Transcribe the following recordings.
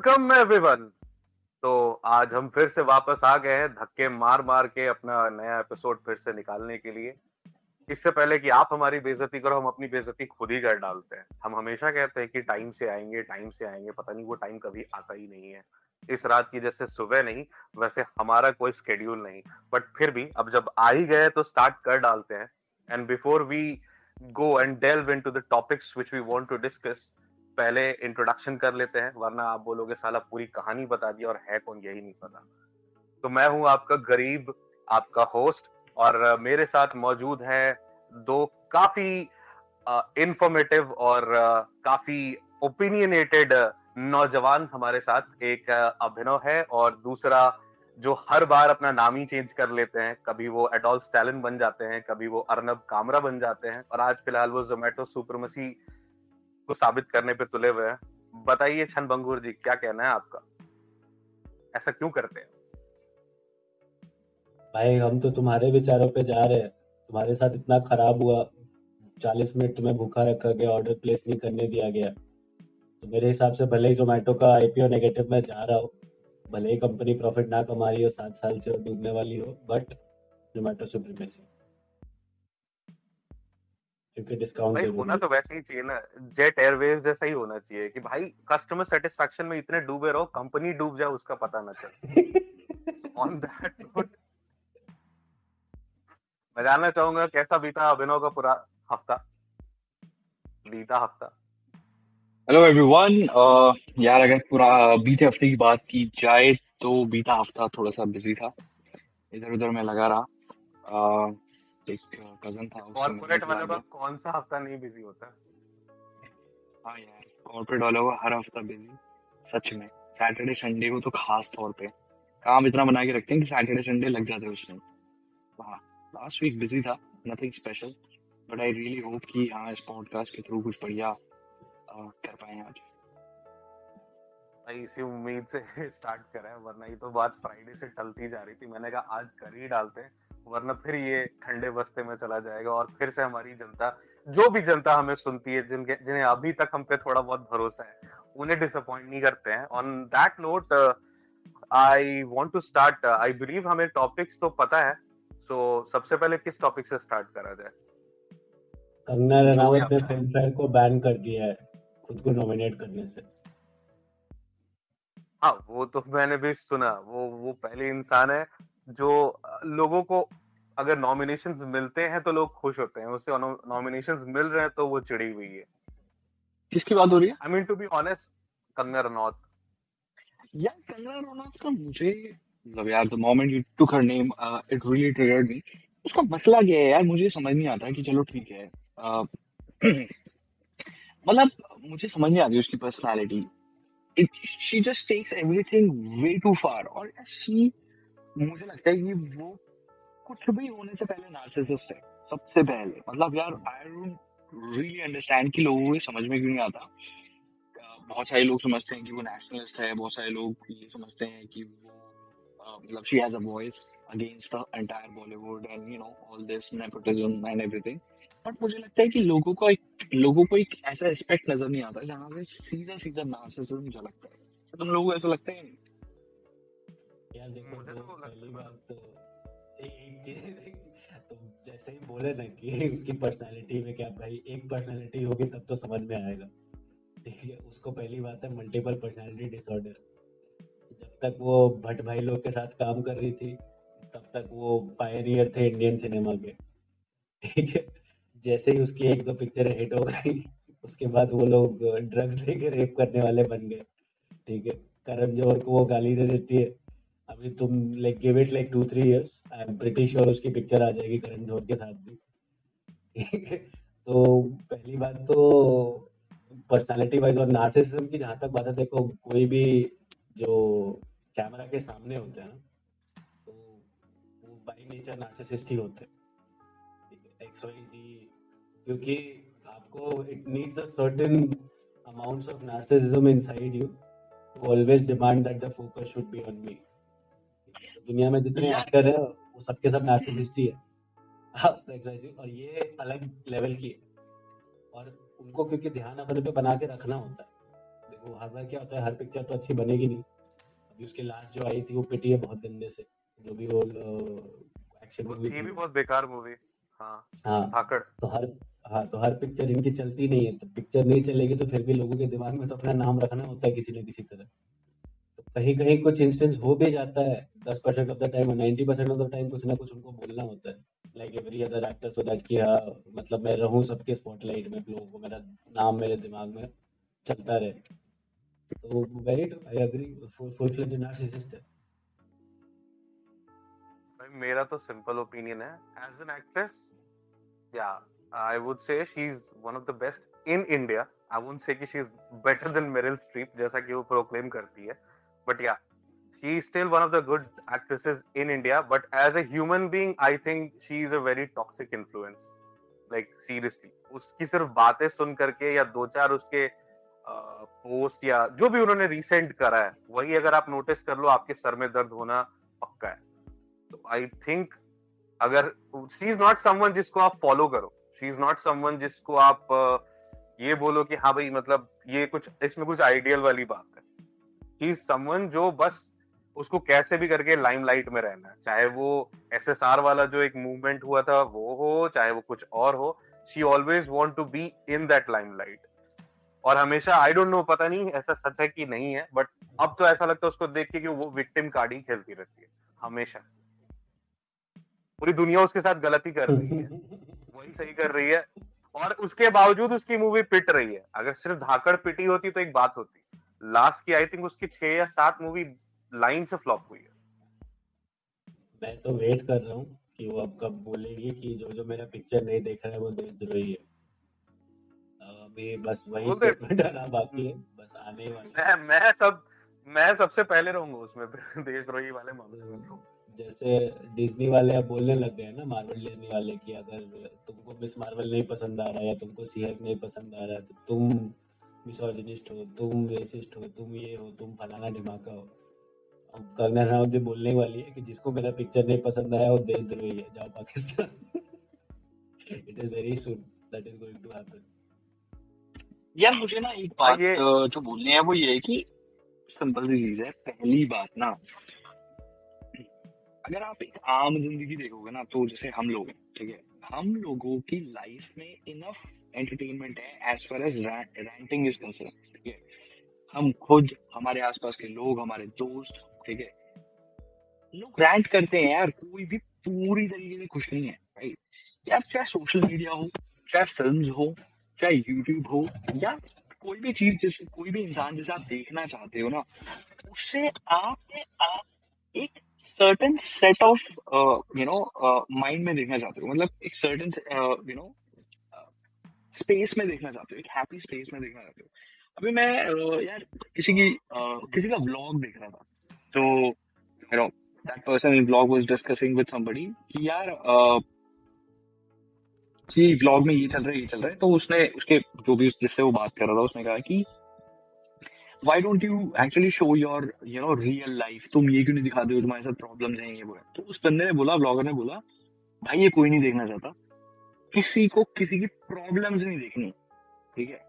Welcome everyone तो आज हम फिर से वापस आ गए हैं धक्के मार मार के अपना नया एपिसोड फिर से निकालने के लिए। इससे पहले कि आप हमारी बेजती करो, हम अपनी बेजती खुद ही कर डालते हैं। हम हमेशा कहते हैं कि टाइम से आएँगे टाइम से आएँगे, पता नहीं वो टाइम कभी आता ही नहीं है। इस रात की जैसे सुबह नहीं, वैसे हमारा कोई स्केड्यूल नहीं। बट फिर भी, अब जब आ ही गए तो स्टार्ट कर डालते हैं। And before we go and delve into the topics which we want to discuss पहले इंट्रोडक्शन कर लेते हैं, वरना आप बोलोगे, साला पूरी कहानी बता दी और है कौन, यही नहीं पता। तो मैं हूँ आपका गरीब, आपका होस्ट और मेरे साथ मौजूद है दो काफ़ी इंफॉर्मेटिव और काफ़ी ओपिनियनेटेड नौजवान हमारे साथ। एक अभिनव है और दूसरा जो हर बार अपना नाम ही चेंज कर लेते हैं। कभी वो एडोल स्टैलिन बन जाते हैं, कभी वो अर्नब कामरा बन जाते हैं और आज फ़िलहाल वो जोमेटो सुपरमसी को साबित करने पे तुले हुए हैं। बताइए छन बंगूर जी, क्या कहना है आपका? ऐसा क्यों करते हैं? भाई, हम तो तुम्हारे विचारों पे जा रहे हैं। तुम्हारे साथ इतना खराब हुआ, चालीस मिनट तुम्हें भूखा रखा गया ऑर्डर प्लेस नहीं करने दिया गया। तो मेरे हिसाब से भले ही जोमेटो का आईपीओ नेगेटिव में जा रहा हो, भले ही कंपनी प्रॉफिट ना कमा रही हो, सात साल से डूबने वाली हो बट जोमेटो सुप्रीमेसी क्योंकि डिस्काउंट भाई होना तो वैसे ही चाहिए ना। जेट एयरवेज जैसा ही होना चाहिए कि भाई कस्टमर सेटिस्फेक्शन में इतने डूबे रहो कंपनी डूब जाए उसका पता ना चले। ऑन दैट नोट मैं जानना चाहूँगा कैसा बीता अभिनव का पूरा हफ़्ता? बीता हफ़्ता। हेलो एवरीवन यार अगर पूरा बीते हफ़्ते की बात की जाए तो बीता हफ़्ता थोड़ा सा बिज़ी था। इधर उधर में लगा रहा। uh, एक कज़न था कॉर्पोरेट वालों का कौन सा हफ़्ता नहीं बिज़ी होता? हाँ यार कॉर्पोरेट वालों का हर हफ़्ता बिज़ी सच में। सैटरडे संडे को तो खास तौर पे। काम इतना बना के रखते हैं कि सैटरडे संडे लग जाते हैं उसमें हाँ लास्ट वीक बिज़ी था nothing special but I really hope कि हाँ इस पॉडकास्ट के थ्रू कुछ बढ़िया कर पाए आज। भाई इसी उम्मीद से स्टार्ट करें वरना ये तो बात फ्राइडे से टलती जा रही थी। मैंने कहा आज कर ही डालते हैं। वरना फिर ये ठंडे बस्ते में चला जाएगा और फिर से हमारी जनता जो भी जनता हमें सुनती है जिनके जिन्हें अभी तक हम पे थोड़ा बहुत भरोसा है उन्हें डिसअपॉइंट नहीं करते हैं। On that note I want to start I believe हमें टॉपिक्स तो पता है तो सबसे पहले किस टॉपिक से स्टार्ट करा जाए? कंगना रनावत ने फ़िल्म फेयर को बैन कर दिया है खुद को नॉमिनेट करने से। हाँ वो तो मैंने भी सुना वो वो पहले इंसान है जो लोगों को अगर नॉमिनेशन मिलते हैं तो लोग खुश होते हैं। उससे नॉमिनेशन मिल रहे हैं तो वो चिड़ी हुई है। किसकी बात हो रही है? I mean to be honest Kangana Ranaut. यार कंगना रनौत का मुझे मतलब यार the moment you took her name it really triggered me उसका मसला क्या है यार? मुझे समझ नहीं आता कि चलो ठीक है। मतलब मुझे समझ नहीं आती उसकी personality she just takes everything way too far और शी मुझे लगता है कि वो कुछ भी होने से पहले नार्सिसिस्ट है सबसे पहले। मतलब यार आई डोंट रियली अंडरस्टैंड कि लोगों को समझ में क्यों नहीं आता। बहुत सारे लोग समझते हैं कि वो नेशनलिस्ट है बहुत सारे लोग ये समझते हैं कि वो मतलब she has a voice against the entire Bollywood and you know all this nepotism and everything but मुझे लगता है कि लोगों को एक लोगों को एक ऐसा रिस्पेक्ट नज़र नहीं आता जहाँ से सीधा सीधा नार्सिसिज्म झलकता है। तुम लोगों को ऐसा लगता है? यार देखो तो पहली बात तो एक चीज़ तो जैसे ही बोले ना कि उसकी पर्सनालिटी में क्या भाई एक पर्सनालिटी होगी तब तो समझ में आएगा। ठीक है उसको पहली बात है मल्टीपल पर्सनालिटी डिसऑर्डर जब तक वो भट्ट भाई लोग के साथ काम कर रही थी तब तक वो पायनियर थे इंडियन सिनेमा के। ठीक है जैसे ही उसकी एक दो पिक्चर हिट हो गई उसके बाद वो लोग ड्रग्स लेके रेप करने वाले बन गए। ठीक है करण जौहर को वो गाली दे देती है। अभी तुम like give it like two three years I am pretty sure उसकी पिक्चर आ जाएगी करण जौहर के साथ भी। तो पहली बात तो पर्सनालिटी वाइज और नार्सिसिज्म की जहाँ तक बात है, देखो, कोई भी जो कैमरा के सामने होता है ना तो वो बाई नेचर नार्सिसिस्ट ही होते हैं। एक्स वाई जी क्योंकि आपको it needs a certain amounts of narcissism inside you to always demand that the focus should be on me दुनिया में जितने एक्टर है वो सबके सब नार्सिसिस्ट ही है। हाँ, और ये अलग लेवल की है। और उनको क्योंकि ध्यान अपने पे बना के रखना होता है। देखो हर बार क्या होता है हर पिक्चर तो अच्छी बनेगी नहीं। अभी उसके लास्ट जो आई थी वो पिटी है बहुत गंदे से। जो भी वो एक्शन मूवी थी भी बहुत बेकार मूवी हाँ हाँ। तो हर हाँ तो हर पिक्चर इनकी चलती नहीं है। तो पिक्चर नहीं चलेगी तो फिर भी लोगों के दिमाग में तो अपना नाम रखना होता है किसी न किसी तरह। कहीं कहीं कुछ इंस्टेंस हो भी जाता है। दस percent of the time ninety percent of the time कुछ ना कुछ उनको बोलना होता है। Like every other actor so that कि हाँ मतलब मैं रहूँ सबके स्पॉटलाइट में, लोगों को मेरा नाम मेरे दिमाग में चलता रहे। तो very true I agree full full fledge narcissist है मेरा तो सिंपल ओपिनियन है। एज एन एक्ट्रेस या I would say she is one of the best in India I would say कि she is better than Meryl Streep जैसा कि वो proclaim करती है। बट या she is still one of the good actresses in India, but as a human being, I think she is a very toxic influence. Like seriously, उसकी सिर्फ़ बातें सुन करके या दो चार उसके पोस्ट या जो भी उन्होंने रिसेंट करा है वही अगर आप नोटिस कर लो आपके सर में दर्द होना पक्का है। तो आई थिंक अगर शी इज़ नॉट समवन जिसको आप फॉलो करो। शी इज़ नॉट समवन जिसको आप ये बोलो कि हाँ भाई मतलब ये कुछ इसमें कुछ आइडियल वाली बात है। ही समवन जो बस उसको कैसे भी करके लाइमलाइट में रहना चाहे वो एसएसआर वाला जो एक मूवमेंट हुआ था, वो हो, चाहे वो कुछ और हो she always want to be in that limelight और हमेशा आई डोंट नो पता नहीं ऐसा सच है कि नहीं है बट अब तो ऐसा लगता है उसको देख के कि वो विक्टिम कार्ड ही खेलती रहती है। हमेशा। पूरी दुनिया उसके साथ गलती कर रही है। वही सही कर रही है। और उसके बावजूद उसकी मूवी पिट रही है। अगर सिर्फ़ धाकड़ पिटी होती तो एक बात होती। लास्ट की आई थिंक उसकी छह या सात मूवी लाइन से फ्लॉप हुई है। मैं तो वेट कर रहा हूँ कि वो अब कब बोलेगी कि जो जो मेरा पिक्चर नहीं देख रहा है वो देशद्रोही है अभी बस वही स्टेटमेंट आना बाकी है बस आने वाला मैं मैं सब मैं सबसे पहले रहूँगा उसमें देशद्रोही वाले मामले में। जैसे डिज्नी वाले अब बोलने लग गए ना मार्वल डिज्नी वाले कि अगर तुमको मिस मार्वल नहीं पसंद आ रहा है या तुमको सी नहीं पसंद आ रहा है तो तुम मिसोजिनिस्ट हो तुम रेसिस्ट हो तुम ये हो तुम फलाना ढिमाका हो। अब कंगना रनावत भी बोलने वाली है कि जिसको मेरा पिक्चर नहीं पसंद आया वो देशद्रोही है जाओ Pakistan. It is very soon that is going to happen यार मुझे ना एक बात ये- जो बोलनी है वो ये है कि सिंपल सी चीज़ है पहली बात ना अगर आप एक आम ज़िंदगी देखोगे ना तो जैसे हम लोग ठीक है हम लोगों की लाइफ में इनफ एंटरटेनमेंट है as far as ranting is concern ठीक है? हम खुद, हमारे आसपास के लोग, हमारे दोस्त, ठीक है? लोग रैंट करते हैं यार, कोई भी पूरी तरीके से खुश नहीं है राइट यार चाहे सोशल मीडिया हो, चाहे फ़िल्म हो, चाहे यूट्यूब हो, या कोई भी चीज़ जैसे, कोई भी इंसान जैसे आप देखना चाहते हो ना उससे आप आप एक certain set of you know mind में देखना चाहते हो। मतलब एक सर्टन यू नो स्पेस में देखना चाहते हो। एक हैप्पी स्पेस में देखना चाहते हो। अभी मैं uh, यार किसी की uh, किसी का ब्लॉग देख रहा था। तो you know that person in vlog was discussing with somebody कि यार uh, कि व्लॉग में ये चल रहा है ये चल रहा है। तो उसने उसके जो भी जिससे वो बात कर रहा था उसने कहा कि why don't you actually show your you know real life तुम ये क्यों नहीं दिखाते हो? तुम्हारे साथ प्रॉब्लम्स हैं, ये वो तो उस बंदे ने बोला ब्लॉगर ने बोला, भाई, ये कोई नहीं देखना चाहता। किसी को किसी की प्रॉब्लम्स नहीं देखनी ठीक है?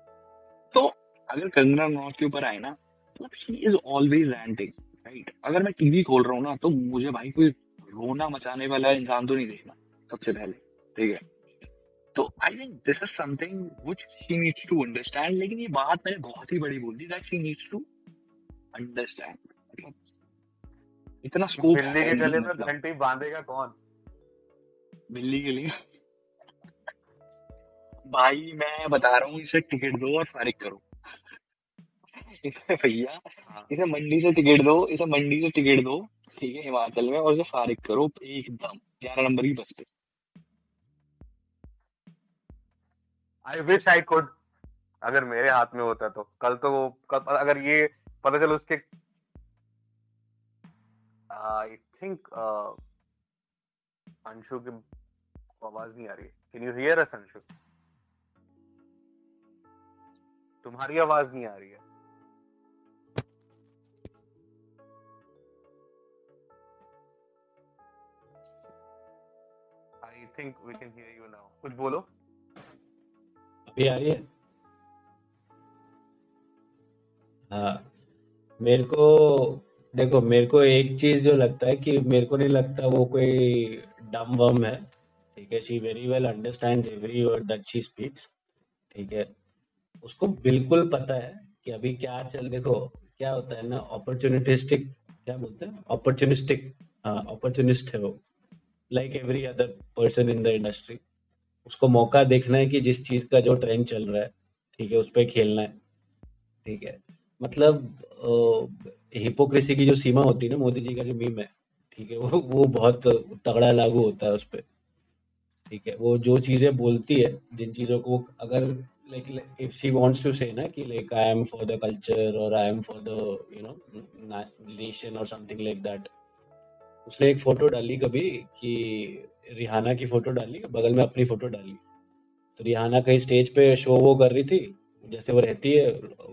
तो अगर कंगना रनौत के ऊपर आए ना मतलब she is always ranting right अगर मैं टीवी खोल रहा हूँ ना तो मुझे भाई कोई रोना मचाने वाला इंसान तो नहीं देखना, सबसे पहले, ठीक है? तो I think this is something which she needs to understand लेकिन ये बात मैंने बहुत ही बड़ी बोल दी that she needs to understand मतलब इतना स्कोप बिल्ली के गले में घंटी बांधेगा कौन? बिल्ली के लिए। भाई मैं बता रहा हूँ इसे टिकट दो और फारिग करो। इसे भैया हाँ। इसे मंडी से टिकट दो इसे मंडी से टिकट दो ठीक है हिमाचल में और इसे फारिग करो एकदम। ग्यारह नंबर की बस पे। आई विश आई कुड अगर मेरे हाथ में होता तो। कल तो वो कल, अगर ये पता चलो उसके आई थिंक अंशु की आवाज़ नहीं आ रही can you hear us Anshu? तुम्हारी आवाज़ नहीं आ रही है। I think we can hear you now कुछ बोलो। अभी आ रही है? हाँ। मेरे को, देखो, मेरे को एक चीज़ जो लगता है कि मेरे को नहीं लगता वो कोई डम वम है। ठीक है she very well understand every word that she speaks ठीक है। उसको बिल्कुल पता है कि अभी क्या चल, देखो, क्या होता है ना अपॉर्चुनिटिस्टिक क्या बोलते हैं? अपॉर्चुनिस्टिक हाँ अपॉर्चुनिस्ट है वो। Like every other person in the industry उसको मौका देखना है कि जिस चीज़ का जो ट्रेंड चल रहा है, ठीक है, उस पर खेलना है, ठीक है। मतलब हिपोक्रेसी की जो सीमा होती है ना, मोदी जी का जो मीम है, ठीक है, वो वो बहुत तगड़ा लागू होता है उस पर ठीक है। वो जो चीज़ें बोलती है, जिन चीज़ों को अगर like if she wants to say ना कि like I am for the culture और I am for the you know nation और समथिंग लाइक दैट उसने एक फ़ोटो डाली कभी कि रिहाना की फ़ोटो डाली, बगल में अपनी फ़ोटो डाली। तो रिहाना कहीं स्टेज पे शो वो कर रही थी, जैसे वो रहती है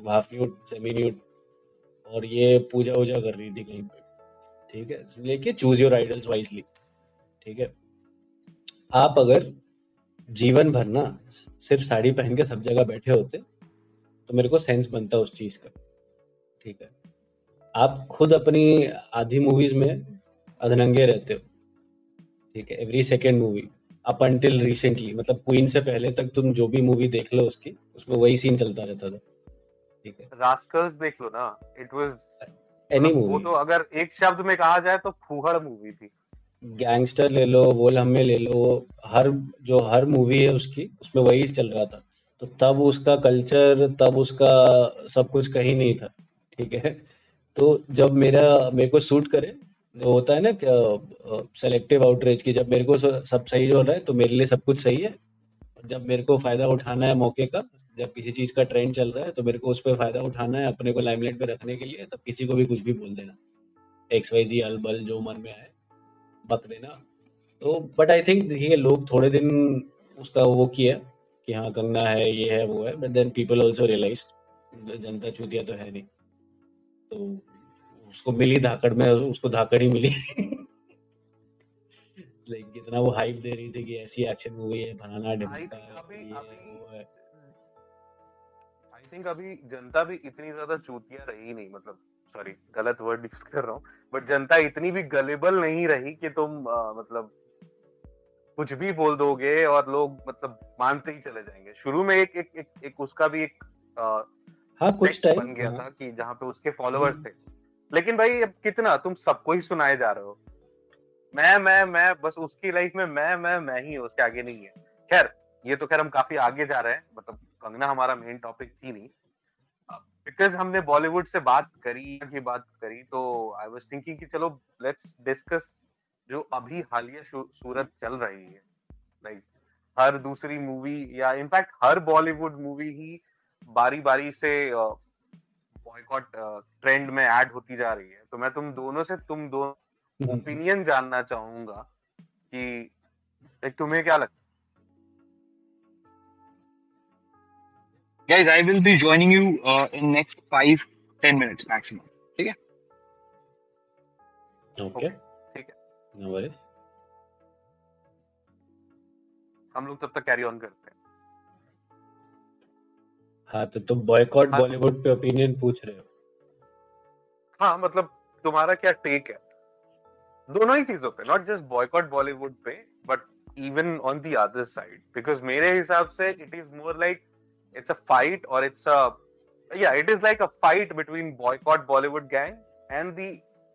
हाफ़ न्यूट सेमी न्यूट और ये पूजा वूजा कर रही थी कहीं पे। ठीक है? लेके चूज़ योर आइडल्स वाइजली ठीक है? आप अगर जीवन भर ना सिर्फ़ साड़ी पहन के सब जगह बैठे होते तो मेरे को सेंस बनता उस चीज़ का। ठीक है? आप खुद अपनी आधी मूवीज़ में अधनंगे रहते हो। ठीक है every second movie up until recently मतलब क्वीन से पहले तक तुम जो भी मूवी देख लो उसकी उसमें वही सीन चलता रहता था। ठीक है। रास्कल्स देख लो ना इट वाज एनी मूवी वो तो अगर एक शब्द में कहा जाए तो फूहड़ मूवी थी। गैंगस्टर ले लो बोल हमें ले लो हर जो हर मूवी है उसकी उसमें वही चल रहा था। तो तब उसका कल्चर तब उसका सब कुछ कहीं नहीं था। ठीक है? तो जब मेरा मेरे को सूट करे होता है ना सेलेक्टिव आउटरीच की, जब मेरे को सब सही हो रहा है तो मेरे लिए सब कुछ सही है। जब मेरे को फ़ायदा उठाना है मौके का, जब किसी चीज़ का ट्रेंड चल रहा है तो मेरे को उस पर फ़ायदा उठाना है अपने को लाइमलाइट पे रखने के लिए, तब किसी को भी कुछ भी बोल देना। एक्स वाई जी अलबल जो मन में आए बत देना तो बट आई थिंक देखिए, लोग थोड़े दिन उसका वो किया कि हाँ कंगना है, ये है, वो है but then people also realise जनता चूतिया तो है नहीं। तो उसको मिली धाकड़ में उसको धाकड़ ही मिली। लाइक जितना वो हाइप दे रही थी कि ऐसी एक्शन मूवी है बनाना ढिमका आई थिंक अभी जनता भी इतनी ज़्यादा चूतिया रही नहीं मतलब सॉरी गलत वर्ड यूज़ कर रहा हूँ बट जनता इतनी भी गलेबल नहीं रही कि तुम आ, मतलब कुछ भी बोल दोगे और लोग मतलब मानते ही चले जाएँगे। शुरू में एक एक एक, एक उसका भी एक आ, हाँ कुछ टाइम बन गया हाँ. था कि जहाँ पे उसके फॉलोअर्स थे। लेकिन भाई, अब कितना? तुम सबको ही सुनाए जा रहे हो। मैं मैं मैं, बस उसकी लाइफ में मैं मैं मैं ही उसके आगे नहीं है। खैर, ये तो खैर हम काफ़ी आगे जा रहे हैं मतलब कंगना हमारा मेन टॉपिक थी नहीं। बिकॉज़ हमने बॉलीवुड से बात करी की बात करी तो आई वाज थिंकिंग कि चलो लेट्स डिस्कस जो अभी हालिया सूरत चल रही है। लाइक हर दूसरी मूवी या इनफैक्ट हर बॉलीवुड मूवी ही बारी बारी से बॉयकॉट ट्रेंड में ऐड होती जा रही है तो मैं तुम दोनों से तुम दो ओपिनियन जानना चाहूँगा कि एक तुम्हें क्या लगता Guys, I will be joining you uh, in next five ten minutes maximum. ठीक है? Okay. ठीक है. No worries. हम लोग तब तक कैरी ऑन करते हैं हाँ तो तुम बॉयकॉट बॉलीवुड पे ओपिनियन पूछ रहे हो। हाँ मतलब तुम्हारा क्या टेक है? दोनों ही चीज़ों पे नॉट जस्ट बॉयकॉट बॉलीवुड पे but even on the other side because मेरे हिसाब से it is more like it's a fight और it's a yeah it is like a fight between boycott bollywood gang and the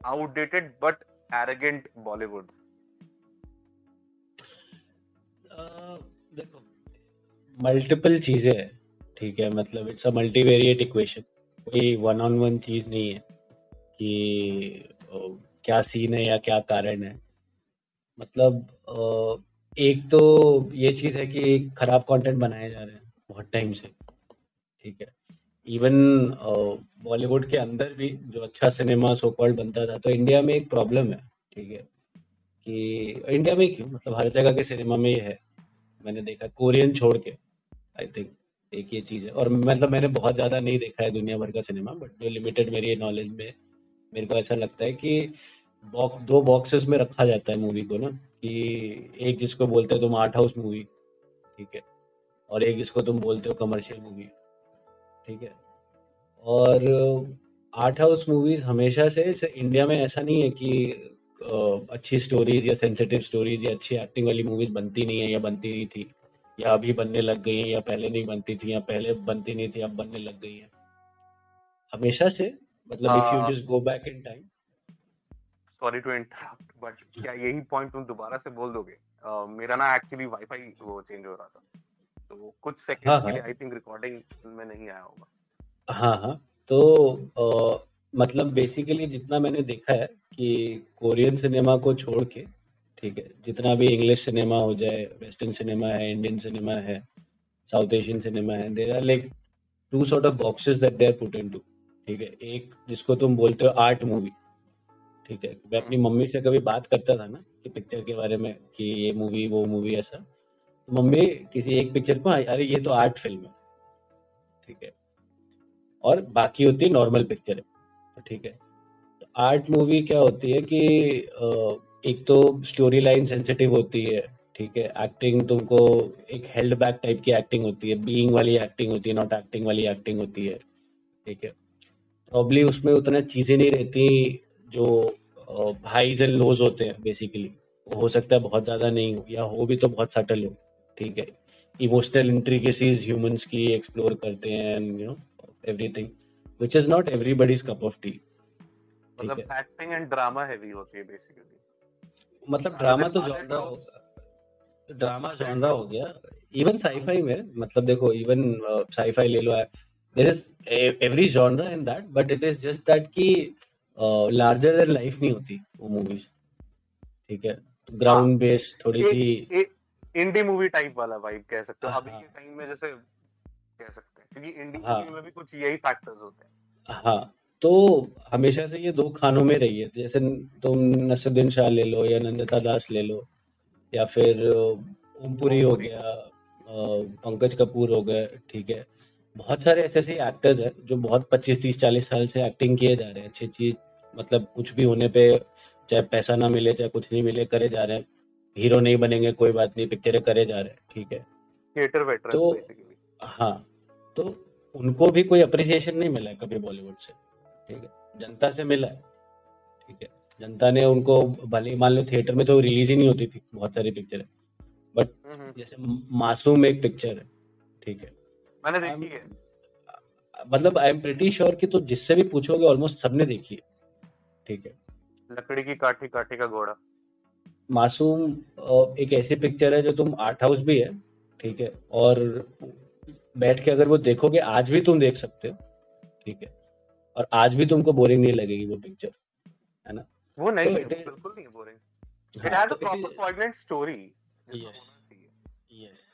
outdated but arrogant bollywood. uh, देखो multiple चीज़ें हैं। ठीक है मतलब इट्स अ मल्टीवेरिएट इक्वेशन कोई one on one चीज़ नहीं है कि क्या सीन है या क्या कारण है। मतलब एक तो ये चीज़ है कि खराब कंटेंट बनाए जा रहे हैं बहुत टाइम से, ठीक है। इवन बॉलीवुड के अंदर भी जो अच्छा सिनेमा सो कॉल्ड बनता था तो इंडिया में एक प्रॉब्लम है, ठीक है, कि इंडिया में क्यों? मतलब हर जगह के सिनेमा में ये है। मैंने देखा कोरियन छोड़ के आई थिंक एक ये चीज़ है। और मतलब मैंने बहुत ज़्यादा नहीं देखा है दुनिया भर का सिनेमा बट जो लिमिटेड मेरी नॉलेज में, मेरे को ऐसा लगता है कि बॉक्स दो बॉक्सेस में रखा जाता है मूवी को ना, कि एक जिसको बोलते हो तुम आर्ट हाउस मूवी ठीक है? और एक जिसको तुम बोलते हो कमर्शियल मूवी ठीक है? और आर्ट हाउस मूवीज़ हमेशा से इंडिया में ऐसा नहीं है कि अच्छी स्टोरीज या सेंसिटिव स्टोरीज या अच्छी एक्टिंग वाली मूवीज़ बनती नहीं है या बनती नहीं थी। या अभी बनने लग गई है या पहले नहीं बनती थी या पहले बनती नहीं थी अब बनने लग गई है। हमेशा से मतलब if you just go back in time sorry to interrupt but क्या यही पॉइंट तुम दोबारा से बोल दोगे? uh, मेरा ना एक्चुअली वाईफाई वो चेंज हो रहा था। तो कुछ सेकंड हाँ, के लिए आई थिंक रिकॉर्डिंग में नहीं आया होगा। हाँ हाँ। तो आ, मतलब बेसिकली जितना मैंने देखा है कि कोरियन सिनेमा को छोड़ के ठीक है, जितना भी इंग्लिश सिनेमा हो जाए वेस्टर्न सिनेमा है इंडियन सिनेमा है साउथ एशियन सिनेमा है there are like two sort of boxes that they are put into ठीक है। एक जिसको तुम बोलते हो आर्ट मूवी ठीक है। मैं अपनी मम्मी से कभी बात करता था ना कि पिक्चर के बारे में कि ये मूवी वो मूवी ऐसा तो मम्मी किसी एक पिक्चर को, अरे, ये तो आर्ट फ़िल्म है। ठीक है। और बाकी होती है नॉर्मल पिक्चर है ठीक है। तो आर्ट मूवी क्या होती है कि एक तो स्टोरी लाइन सेंसिटिव होती है ठीक है? एक्टिंग तुमको एक हेल्ड बैक टाइप की एक्टिंग होती है बीइंग वाली एक्टिंग होती है नॉट एक्टिंग वाली एक्टिंग होती है ठीक है? प्रॉब्ली उसमें उतना चीज़ें नहीं रहती जो हाईज एंड लोज होते हैं बेसिकली हो सकता है बहुत ज़्यादा नहीं हो या हो भी तो बहुत सटल हो ठीक है? इमोशनल इंट्रिकेसीज ह्यूमंस की एक्सप्लोर करते हैं and you know everything which is not everybody's cup of tea मतलब एक्टिंग एंड ड्रामा हैवी होती है बेसिकली मतलब ड्रामा तो जॉनरा हो। ड्रामा जॉनरा हो गया। इवन साईफाई में मतलब देखो इवन साईफाई ले लो there is every genre in that but it is just that कि लार्जर देन लाइफ नहीं होती वो मूवीज़ ठीक है? ग्राउंड बेस्ड थोड़ी सी इंडी मूवी टाइप वाला वाइब कह सकते हो। अभी हाँ। के टाइम में जैसे कह सकते हैं। क्योंकि इंडियन हाँ, में भी कुछ यही फैक्टर्स होते हैं। हाँ। तो हमेशा से ये दो खानों में रही है। जैसे तुम नसरुद्दीन शाह ले लो या नंदिता दास ले लो या फिर ओमपुरी हो गया पंकज कपूर हो गए ठीक है। बहुत सारे ऐसे ऐसे एक्टर्स हैं जो बहुत पच्चीस तीस चालीस साल से एक्टिंग किए जा रहे हैं। अच्छी चीज़ मतलब कुछ भी होने पे चाहे पैसा ना मिले चाहे कुछ नहीं मिले करे जा रहे हैं। हीरो नहीं बनेंगे कोई बात नहीं पिक्चरें करे जा रहे हैं ठीक है। थिएटर वेटरन तो हाँ तो उनको भी कोई अप्रिसिएशन नहीं मिला है कभी बॉलीवुड से। ठीक है? जनता से मिला है। ठीक है? जनता ने उनको भले मान लो थिएटर में तो रिलीज़ ही नहीं होती थी बहुत सारी पिक्चर है। बट। जैसे मासूम एक पिक्चर है ठीक है? मैंने देखी है। मतलब आई एम प्रिटी श्योर कि तो जिससे भी पूछोगे ऑलमोस्ट सबने देखी है। ठीक है? लकड़ी की काठी काठी का घोड़ा। मासूम एक ऐसी पिक्चर है जो तुम आर्ट हाउस भी है ठीक है? और बैठ के अगर वो देखोगे आज भी तुम देख सकते हो ठीक है? और आज भी तुमको बोरिंग नहीं लगेगी वो पिक्चर है ना? वो नहीं तो बिल्कुल नहीं boring. It has a proper story yes yes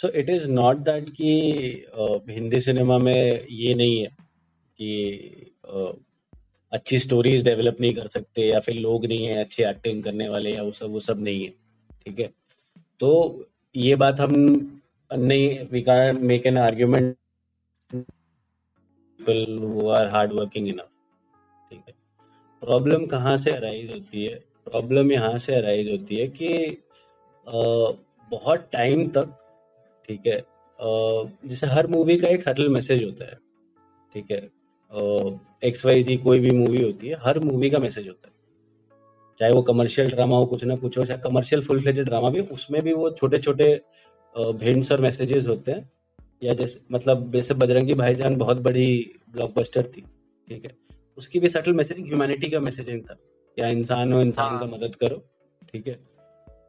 so it is not that कि हिंदी सिनेमा में ये नहीं है कि uh, अच्छी स्टोरीज डेवलप नहीं कर सकते या फिर लोग नहीं है अच्छी एक्टिंग करने वाले या वो सब वो सब नहीं है ठीक है? तो ये बात हम नहीं we can't make an argument people who are hard working enough. ठीक है? प्रॉब्लम कहाँ से अराइज होती है? प्रॉब्लम यहाँ से अराइज होती है कि बहुत टाइम तक, ठीक है जैसे हर मूवी का एक सटल मैसेज होता है, ठीक है एक्स वाई जी कोई भी मूवी होती है, हर मूवी का मैसेज होता है। चाहे वो कमर्शियल ड्रामा हो, कुछ ना कुछ हो, चाहे कमर्शियल फुल फ्लेज ड्रामा भी, उसमें भी वो छोटे छोटे भेंट्स और मैसेजेस होते हैं या जैसे मतलब जैसे बजरंगी भाईजान बहुत बड़ी ब्लॉकबस्टर थी ठीक है? उसकी भी सटल मैसेजिंग ह्यूमैनिटी का मैसेजिंग था या इंसान हो इंसान हाँ. का मदद करो ठीक है?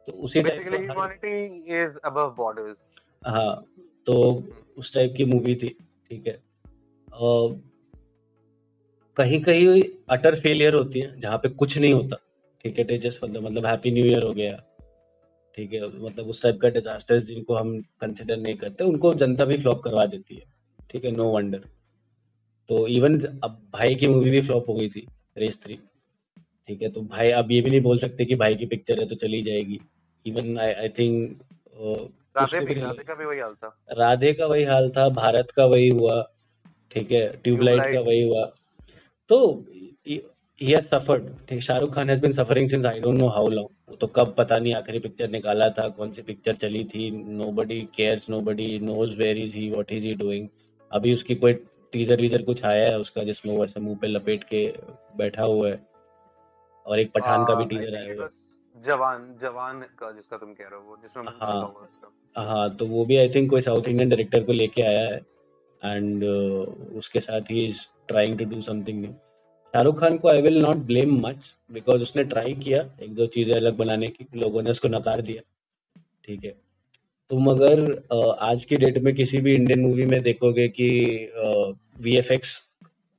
तो उसी टाइप इज़ अबव बॉर्डर्स हाँ तो उस टाइप की मूवी थी ठीक है? कहीं कहीं अटर फेलियर होती है जहाँ पे कुछ नहीं होता ठीक है? जस्ट मतलब मतलब हैप्पी न्यू ईयर हो गया ठीक है मतलब उस टाइप का डिजास्टर जिनको हम कंसिडर नहीं करते उनको जनता भी फ्लॉप करवा देती है। ठीक है नो वंडर तो इवन अब भाई की मूवी भी फ्लॉप हो गई थी रेस थ्री ठीक है तो भाई अब ये भी नहीं बोल सकते कि भाई की पिक्चर है तो चली जाएगी। Even I I think Radhe का भी वही हाल था। राधे का वही हाल था भारत का वही हुआ। ठीक है ट्यूबलाइट का वही हुआ। तो he has suffered. Shahrukh Khan has been suffering since I don't know how long. तो कब पता नहीं आखिरी पिक्चर निकाला था कौन सी पिक्चर चली थी cares nobody knows where is he what is he doing अभी उसकी कोई टीजर वीजर कुछ आया है उसका जिसमें वो ऐसे मुँह पे लपेट के बैठा हुआ है। और एक पठान का भी टीजर आया हुआ है। जवान जवान का जिसका तुम कह रहे हो वो जिसमें हाँ हाँ तो वो भी आई थिंक कोई साउथ इंडियन डायरेक्टर को लेके आया है। एंड uh, उसके साथ ही is trying to do something new Shahrukh Khan को I will not blame much because उसने ट्राई किया एक दो चीज़ें अलग बनाने की लोगों ने उसको नकार दिया। ठीक है। तुम अगर आज की डेट में किसी भी इंडियन मूवी में देखोगे कि वी एफ़ एक्स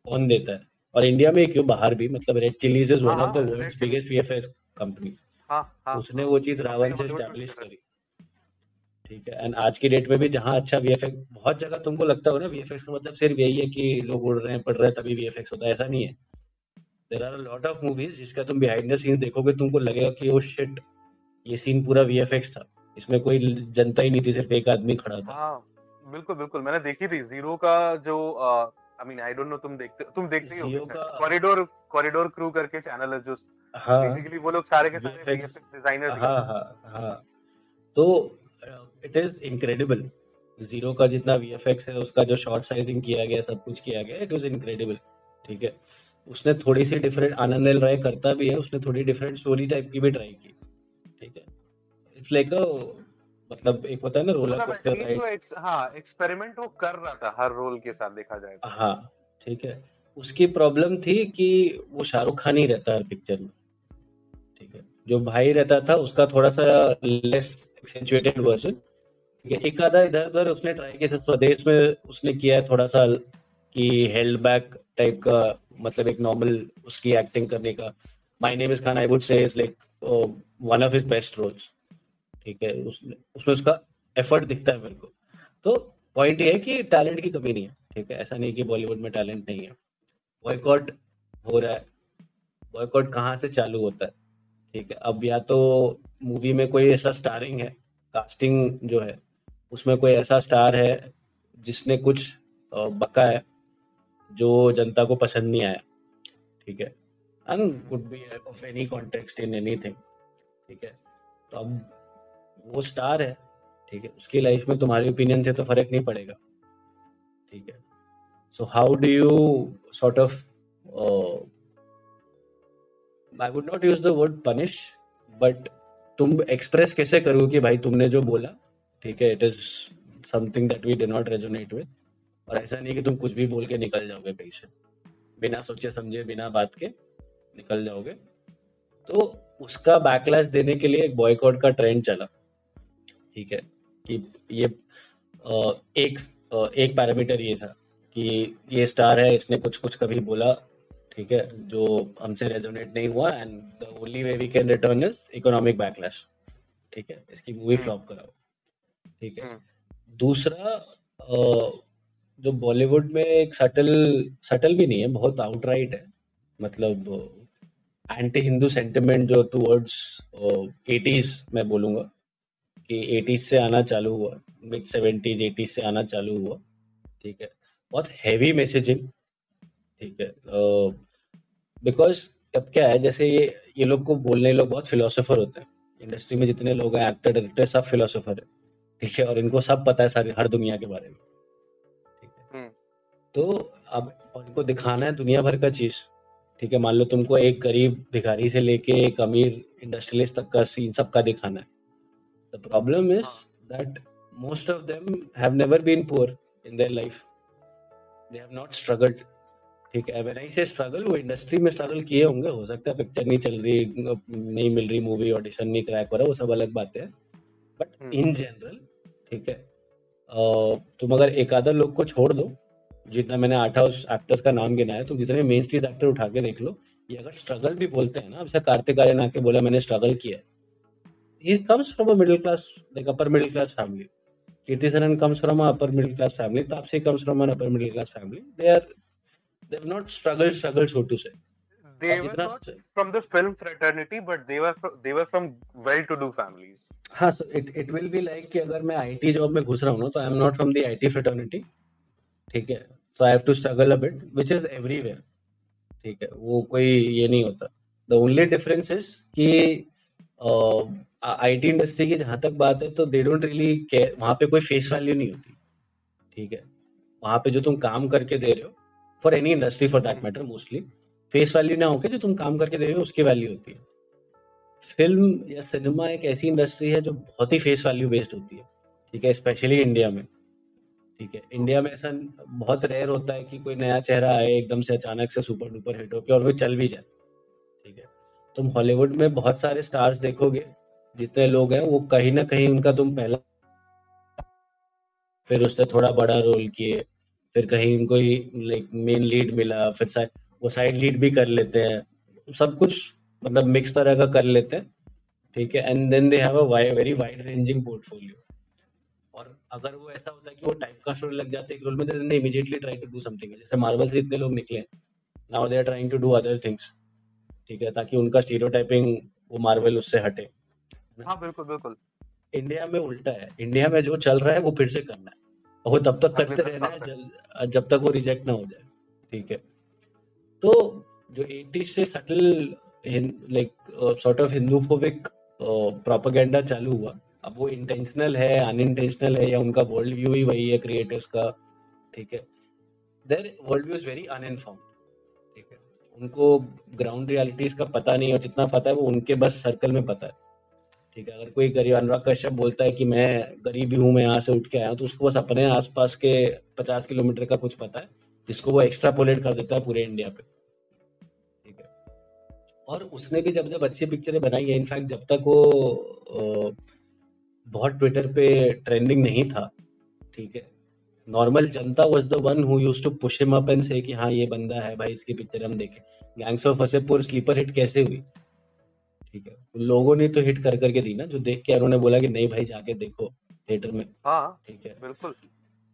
कौन देता है? और इंडिया में क्यों बाहर भी? मतलब Red Chillies is one of the world's biggest V F X company उसने वो चीज़ रावण से स्टैब्लिश करी। ठीक है। एंड आज की डेट में भी जहाँ अच्छा वी बहुत जगह तुमको लगता हो ना वी का मतलब सिर्फ़ यही है कि लोग उड़ रहे हैं पढ़ रहे हैं तभी वीएफएक्स होता है। ऐसा नहीं है। There are lot of movies जिसका तुम बिहाइंड द सीन देखोगे तुमको लगेगा कि वो शिट ये सीन पूरा वी था। इसमें कोई जनता ही नहीं थी सिर्फ़ एक आदमी खड़ा था। हाँ बिल्कुल बिल्कुल मैंने देखी थी। ज़ीरो का जो I mean I don't know तुम देखते तुम देखते ही हो कॉरिडोर कॉरिडोर क्रू करके चैनल है जो हाँ। बेसिकली वो लोग सारे के सारे डिज़ाइनर हाँ। हाँ हाँ तो इट इज़ इनक्रेडिबल ज़ीरो का जितना वी है उसका जो शॉर्ट साइजिंग किया गया सब कुछ किया गया इट वॉज़ इनक्रेडिबल ठीक है? उसने थोड़ी सी डिफरेंट आनंद राय करता भी है उसने थोड़ी डिफरेंट स्टोरी टाइप की भी ट्राई की। ठीक है? इट्स लाइक अ मतलब एक होता है ना रोलर कोस्टर राइड हाँ एक्सपेरिमेंट वो कर रहा था हर रोल के साथ देखा जाए तो। हाँ ठीक है। उसकी प्रॉब्लम थी कि वो शाहरुख खान ही रहता है पिक्चर में। ठीक है? जो भाई रहता था उसका थोड़ा सा लेस एक्सेंचुएटेड वर्जन एक आधा इधर उधर उसने ट्राई किया स्वदेश में उसने किया है थोड़ा सा कि हेल्ड बैक टाइप का मतलब एक नॉर्मल उसकी एक्टिंग करने का। My Name Is Khan I would say is like one of his best roles ठीक है उसमें उसमें उसका एफर्ट दिखता है मेरे को। तो पॉइंट ये है कि टैलेंट की कमी नहीं है, ठीक है? ऐसा नहीं कि बॉलीवुड में टैलेंट नहीं है। बॉयकॉट हो रहा है। बॉयकॉट कहाँ से चालू होता है? ठीक है, अब या तो मूवी में कोई ऐसा स्टारिंग है कास्टिंग जो है, उसमें कोई ऐसा स्टार है जिसने कुछ बका है जो जनता को पसंद नहीं आया, ठीक है? And be of any context in anything ठीक है? तो अब वो स्टार है, ठीक है? उसकी लाइफ में तुम्हारे ओपिनियन से तो फ़र्क नहीं पड़ेगा, ठीक है? So how do you sort of I would not use the word punish but तुम एक्सप्रेस कैसे करोगे कि भाई तुमने जो बोला, ठीक है? It is something that we do not resonate with और ऐसा नहीं कि तुम कुछ भी बोल के निकल जाओगे कहीं से। बिना सोचे समझे बिना बात के निकल जाओगे। तो उसका बैकलैश देने के लिए एक बॉयकॉट का ट्रेंड चला। ठीक है? कि ये एक एक पैरामीटर ये था कि ये स्टार है इसने कुछ कुछ कभी बोला ठीक है? जो हमसे रेजोनेट नहीं हुआ and the only way we can return is economic backlash ठीक है? इसकी मूवी फ्लॉप हम्म। कराओ। ठीक है? हम्म। दूसरा जो बॉलीवुड में एक सटल सटल भी नहीं है, बहुत आउटराइट है। मतलब एंटी हिंदू सेंटिमेंट जो टूवर्ड्स एटीज मैं बोलूँगा कि एटीज से आना चालू हुआ मिड सेवेंटीज एटीज से आना चालू हुआ, ठीक है। बहुत हैवी मैसेजिंग ठीक है। बिकॉज़ अब क्या है, जैसे ये ये लोग को बोलने लोग बहुत फिलोसोफर होते हैं। इंडस्ट्री में जितने लोग हैं एक्टर डायरेक्टर सब फिलोसोफर है, ठीक है। और इनको सब पता है सारी, हर दुनिया के बारे में। तो अब उनको दिखाना है दुनिया भर का चीज़। ठीक है मान लो तुमको एक गरीब भिखारी से लेके एक अमीर इंडस्ट्रियलिस्ट तक का सीन सबका दिखाना है। The problem is that most of them have never been poor in their life they have not struggled ठीक है व्हेन आई से स्ट्रगल वो इंडस्ट्री में स्ट्रगल किए होंगे। हो सकता है पिक्चर नहीं चल रही नहीं मिल रही मूवी ऑडिशन नहीं क्रैक हो रहा वो सब अलग बात है। बट इन जनरल ठीक है तुम अगर एक आधा लोग को छोड़ दो जितना मैंने आठ हाउस एक्टर्स का नाम गिना है तुम जितने मेन स्ट्रीट एक्टर उठा के देख लो ये अगर स्ट्रगल भी बोलते हैं ना जैसे कार्तिक आर्यन आके बोला मैंने स्ट्रगल किया ही। Comes from a middle class like upper middle class family Kriti Sanon comes from a upper middle class family Taapsee comes from an upper middle class family they are have not struggled struggled so to say. They were not from the film fraternity but they were from, they were from well to do families. हाँ so it it will be like कि अगर मैं IT job में घुस रहा हूँ ना तो I am not from the IT fraternity ठीक है? So I have to struggle a bit which is everywhere ठीक है, वो कोई ये नहीं होता। द ओनली डिफरेंस इज़ कि आईटी इंडस्ट्री की जहाँ तक बात है तो दे डोंट रियली केयर वहाँ पे कोई फेस वैल्यू नहीं होती। ठीक है? वहाँ पे जो तुम काम करके दे रहे हो for any industry for that matter mostly face value ना होके जो तुम काम करके दे रहे हो, उसकी वैल्यू होती है। फ़िल्म या सिनेमा एक ऐसी इंडस्ट्री है जो बहुत ही फेस वैल्यू बेस्ड होती है। ठीक है? स्पेशली इंडिया में। ठीक है। इंडिया में ऐसा बहुत रेयर होता है कि कोई नया चेहरा आए, एकदम से अचानक से सुपर डुपर हिट होके और वो चल भी जाए। ठीक है। तुम हॉलीवुड में बहुत सारे स्टार्स देखोगे, जितने लोग हैं, वो कहीं ना कहीं उनका तुम पहला फिर उससे थोड़ा बड़ा रोल किए, फिर कहीं उनको लाइक मेन लीड मिला, फिर साइड वो साइड लीड भी कर लेते हैं। सब कुछ मतलब मिक्स तरह का कर लेते हैं। ठीक है। And then they have a very wide ranging portfolio और अगर वो ऐसा होता है कि वो टाइप का स्टोरी लग जाते हैं रोल में then immediately try to do something जैसे मार्वल से इतने लोग निकले now they are trying to do other things ठीक है ताकि उनका स्टीरियोटाइपिंग वो मार्वल उससे हटे हाँ बिल्कुल बिल्कुल। इंडिया में उल्टा है। इंडिया में जो चल रहा है वो फिर से करना है। और वो तब तक करते रहना है जब तक वो रिजेक्ट ना हो जाए ठीक है। तो जो एटी से subtle like sort of Hinduphobic propaganda चालू हुआ अब वो इंटेंशनल है अनइंटेंशनल है, या उनका वर्ल्ड व्यू ही वही है क्रिएटर्स का, ठीक है? Their world view is very uninformed ठीक है? उनको ग्राउंड रियलिटीज का पता नहीं और जितना पता है वो उनके बस सर्कल में पता है, ठीक है? अगर कोई गरीब अनुराग कश्यप बोलता है कि मैं गरीब ही हूँ मैं यहाँ से उठ के आया हूँ तो उसको बस अपने आसपास के पचास किलोमीटर का कुछ पता है, जिसको वो एक्स्ट्रा पोलेट कर देता है पूरे इंडिया पे, ठीक है? और उसने भी जब जब अच्छी पिक्चरें बनाई है इनफैक्ट जब तक वो बहुत ट्विटर पे ट्रेंडिंग नहीं था ठीक है? Normal Janata was the one who used to push him up and say कि हाँ ये बंदा है भाई इसकी पिक्चर हम देखें। Gangs of Wasseypur sleeper hit कैसे हुई? ठीक है? लोगों ने तो हिट कर करके दी ना जो देख के उन्होंने बोला कि नहीं भाई जाके देखो थिएटर में। हाँ ठीक है? बिल्कुल।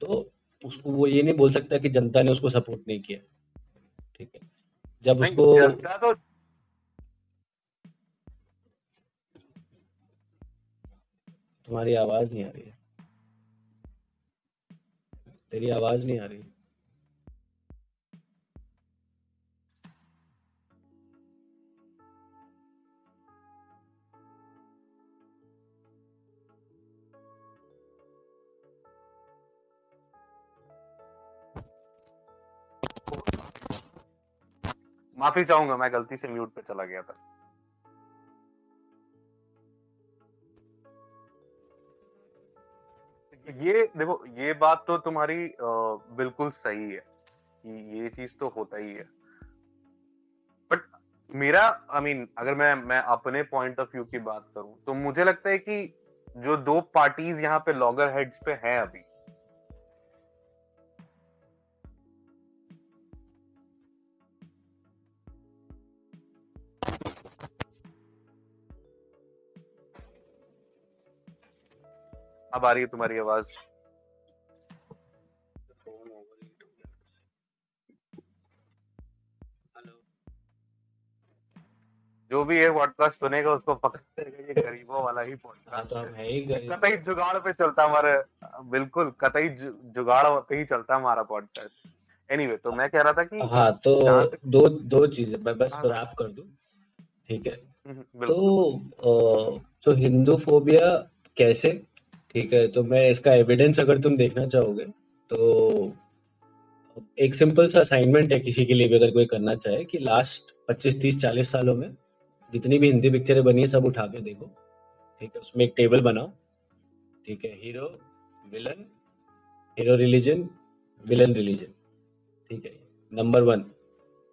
तो उसको वो ये नहीं बोल सकता कि जनता ने उसको सपोर्ट नहीं किया। ठीक है? जब उसको जनता तो तुम्हारी आवाज़ नहीं आ रही है। तेरी आवाज़ नहीं आ रही। माफ़ी चाहूँगा, मैं गलती से म्यूट पे चला गया था। ये देखो ये बात तो तुम्हारी बिल्कुल सही है कि ये चीज़ तो होता ही है। बट मेरा आई I मीन mean, अगर मैं मैं अपने पॉइंट ऑफ़ व्यू की बात करूँ तो मुझे लगता है कि जो दो पार्टीज़ यहाँ पे लॉगर हेड्स पे हैं अभी अब आ रही है तुम्हारी आवाज़। जो भी ये पॉडकास्ट सुनेगा उसको पकड़ ये गरीबों वाला ही पॉडकास्ट हाँ, तो है। ही कतई जुगाड़ पे चलता हमारे बिल्कुल कतई जुगाड़ पे ही चलता हमारा पॉडकास्ट एनीवे तो मैं कह रहा था कि हाँ तो दो दो चीज़ें मैं बस रैप हाँ। कर दूँ ठीक है? हम्म, तो तो हिंदू फोबिया कैसे? ठीक है तो मैं इसका एविडेंस अगर तुम देखना चाहोगे तो एक सिंपल सा असाइनमेंट है किसी के लिए भी अगर कोई करना चाहे कि लास्ट 25 30 40 सालों में जितनी भी हिंदी पिक्चरें बनी है, सब उठा के देखो। ठीक है, उसमें एक टेबल बनाओ। ठीक है hero villain hero religion villain religion ठीक है नंबर वन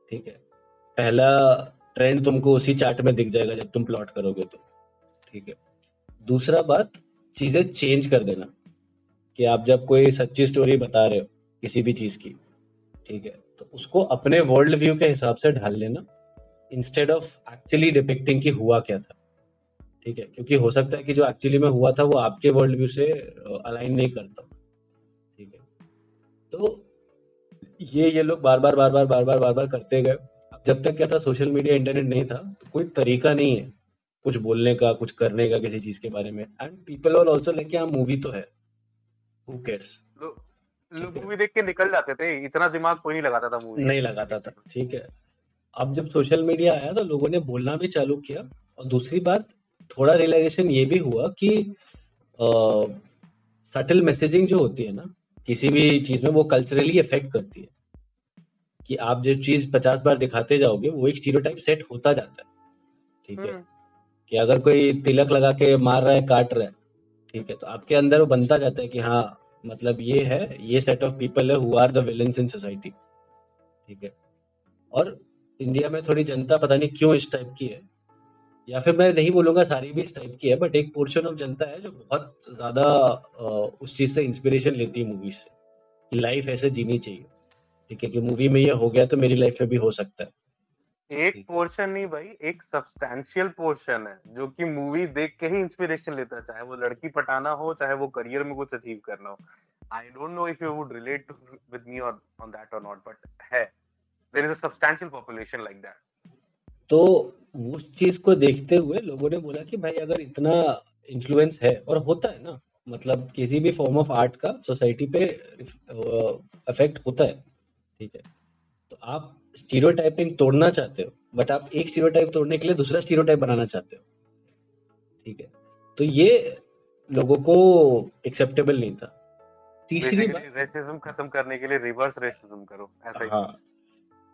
ठीक है, पहला ट्रेंड तुमको उसी चार्ट में दिख जाएगा जब तुम प्लॉट करोगे तो। ठीक है, दूसरा बात चीज़ें चेंज कर देना कि आप जब कोई सच्ची स्टोरी बता रहे हो किसी भी चीज़ की, ठीक है तो उसको अपने वर्ल्ड व्यू के हिसाब से ढाल लेना इंस्टेड ऑफ़ एक्चुअली डिपिक्टिंग कि हुआ क्या था, ठीक है, क्योंकि हो सकता है कि जो एक्चुअली में हुआ था वो आपके वर्ल्ड व्यू से अलाइन नहीं करता, ठीक है। तो ये ये लोग बार बार बार बार बार बार बार बार करते गए। जब तक क्या था सोशल मीडिया इंटरनेट नहीं था तो कोई तरीका नहीं है कुछ बोलने का कुछ करने का किसी चीज़ के बारे में। And people are also like हाँ मूवी तो है। हु केयर्स लोग मूवी देख के निकल जाते थे। इतना दिमाग कोई नहीं लगाता था मूवी नहीं लगाता था। ठीक है। अब जब सोशल मीडिया आया तो लोगों ने बोलना भी चालू किया। और दूसरी बात थोड़ा रियलाइजेशन ये भी हुआ कि सटल मैसेजिंग जो होती है ना किसी भी चीज़ में वो कल्चरली इफ़ेक्ट करती है। कि आप जो चीज़ पचास बार दिखाते जाओगे वो एक स्टीरियोटाइप सेट होता जाता है। ठीक है। हम्म, कि अगर कोई तिलक लगा के मार रहा है, काट रहा है, ठीक है तो आपके अंदर वो बनता जाता है कि हाँ मतलब ये है, ये सेट ऑफ़ पीपल है who are the in society ठीक है। और इंडिया में थोड़ी जनता पता नहीं क्यों इस टाइप की है, या फिर मैं नहीं बोलूँगा सारी भी इस टाइप की है बट एक पोर्शन ऑफ़ जनता है जो बहुत ज़्यादा उस चीज़ से इंस्पिरेशन लेती है मूवीज़ से लाइफ ऐसे जीनी चाहिए, ठीक है, कि मूवी में ये हो गया तो मेरी लाइफ में भी हो सकता है। एक पोर्शन नहीं भाई एक सब्सटैंशियल पोर्शन है जो कि मूवी देख के ही इंस्पिरेशन लेता है चाहे वो लड़की पटाना हो चाहे वो करियर में कुछ अचीव करना हो। I don't know if you would relate with me और ऑन दैट और नॉट बट है। There is a substantial population like that तो उस चीज़ को देखते हुए लोगों ने बोला कि भाई अगर इतना इन्फ्लुएंस है और होता है ना मतलब किसी भी फॉर्म ऑफ़ आर्ट का सोसाइटी पे इफ़ेक्ट होता है ठीक है। तो आप स्टीरियोटाइपिंग तोड़ना चाहते हो बट आप एक स्टीरियोटाइप तोड़ने के लिए दूसरा स्टीरियोटाइप बनाना चाहते हो। ठीक है? तो ये लोगों को एक्सेप्टेबल नहीं था। तीसरी बात रेसिज्म खत्म करने के लिए रिवर्स रेसिज्म करो ऐसा हाँ।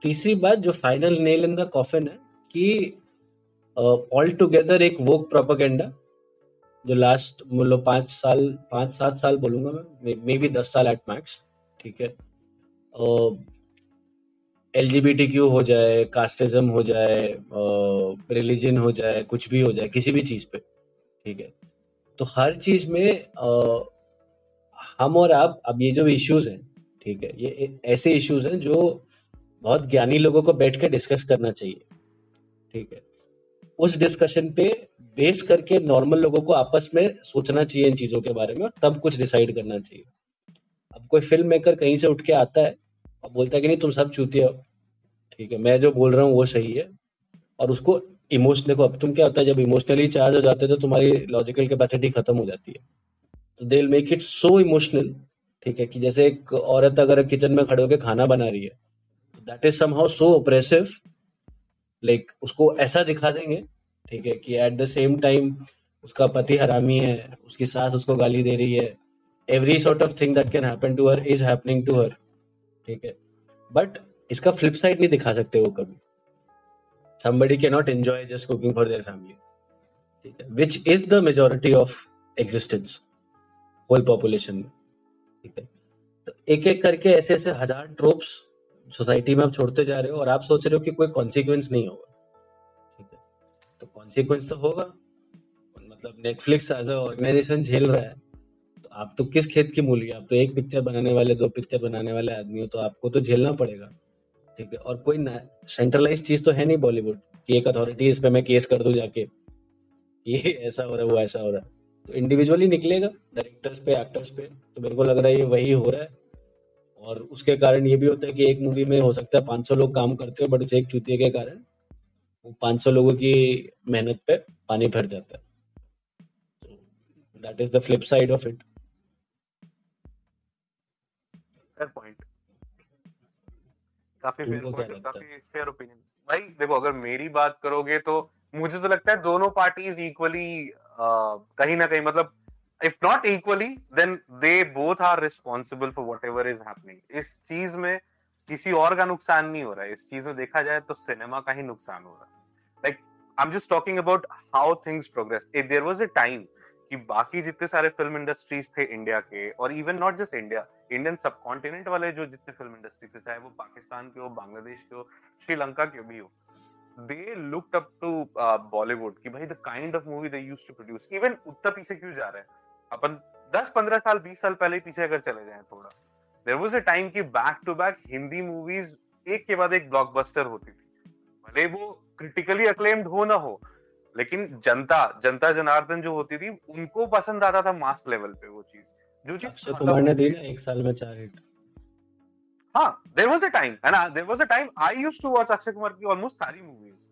तीसरी बात जो final nail in the coffin है कि ऑल टुगेदर एक वोक प्रोपागेंडा जो लास्ट मतलब पाँच साल पाँच सात साल बोलूँगा मैं मे बी दस साल एट मैक्स ठीक है? एल हो जाए कास्टिज्म हो जाए रिलीजन हो जाए कुछ भी हो जाए किसी भी चीज़ पे ठीक है? तो हर चीज़ में अ, हम और आप अब ये जो इश्यूज़ हैं ठीक है ये ऐसे इश्यूज़ हैं जो बहुत ज्ञानी लोगों को बैठ के डिस्कस करना चाहिए ठीक है? उस डिस्कशन पे बेस करके नॉर्मल लोगों को आपस में सोचना चाहिए इन चीज़ों के बारे में और तब कुछ डिसाइड करना चाहिए। अब कोई फ़िल्म मेकर कहीं से उठ के आता है और बोलता है कि नहीं, तुम सब चूतिया हो। ठीक है, मैं जो बोल रहा हूँ वो सही है। और उसको इमोशन देखो, अब तुम क्या होता है, जब इमोशनली चार्ज हो जाते हो तो तुम्हारी लॉजिकल कैपेसिटी खत्म हो जाती है। तो they make it so emotional ठीक है, कि जैसे एक औरत अगर किचन में खड़े होकर खाना बना रही है that is somehow so oppressive like उसको ऐसा दिखा देंगे, ठीक है, कि एट द सेम टाइम उसका पति हरामी है, उसकी सास उसको गाली दे रही है। Every sort of thing that can happen to her is happening to her ठीक है। बट इसका फ्लिप साइड नहीं दिखा सकते वो कभी। Somebody cannot enjoy just cooking for their family which is the majority of existence whole population में। ठीक है। तो एक एक करके ऐसे ऐसे हज़ार ट्रोप्स सोसाइटी में आप छोड़ते जा रहे हो और आप सोच रहे हो कि कोई कॉन्सिक्वेंस नहीं होगा। ठीक है। तो कॉन्सिक्वेंस तो होगा। मतलब नेटफ्लिक्स एज ऑर्गेनाइजेशन झेल रहा है। आप तो किस खेत की मूली आप तो एक पिक्चर बनाने वाले, दो पिक्चर बनाने वाले आदमी हो तो आपको तो झेलना पड़ेगा। ठीक है? और कोई सेंट्रलाइज चीज़ तो है नहीं बॉलीवुड कि, एक अथॉरिटी इस पे मैं केस कर दूँ जाके ये ऐसा हो रहा है, वो ऐसा हो रहा है। तो इंडिविजुअली निकलेगा डायरेक्टर्स पे एक्टर्स पे तो मेरे को लग रहा है ये वही हो रहा है। और उसके कारण ये भी होता है कि एक मूवी में हो सकता है 500 लोग काम करते हो बट उस एक चूतिए के कारण वो 500 लोगों की मेहनत पे पानी भर जाता है। That is the flip side of it fair point काफ़ी फेयर पॉइंट काफ़ी फेयर ओपिनियन भाई देखो अगर मेरी बात करोगे तो मुझे तो लगता है दोनों पार्टीज़ इक्वली कहीं ना कहीं मतलब if not equally then they both are responsible for whatever is happening इस चीज़ में किसी और का नुकसान नहीं हो रहा है। इस चीज़ में देखा जाए तो सिनेमा का ही नुकसान हो रहा है। Like I am just talking about how things progress if there was a time कि बाकी जितने सारे फ़िल्म इंडस्ट्रीज़ थे इंडिया के, और even not just India Indian subcontinent वाले जो जितने फ़िल्म इंडस्ट्री थे, चाहे वो पाकिस्तान के हो, बांग्लादेश के हो, श्रीलंका के भी हो they looked up to Bollywood कि भाई the kind of movie they used to produce even उतना पीछे क्यों जा रहे हैं? अपन 10 15 साल 20 साल पहले पीछे अगर चले जाएँ थोड़ा। देयर वाज अ टाइम कि back to back Hindi movies एक के बाद एक ब्लॉकबस्टर होती थी। भले वो क्रिटिकली अक्लेम्ड हो ना हो लेकिन जनता जनता जनार्दन जो होती थी उनको पसंद आता था मास लेवल पे वो चीज़। जो चीज़ अक्षय कुमार ने दी ना एक साल में चार हिट हाँ देर वॉज़ अ टाइम है ना? There was a time I use to watch Akshay Kumar की ऑलमोस्ट सारी मूवीज़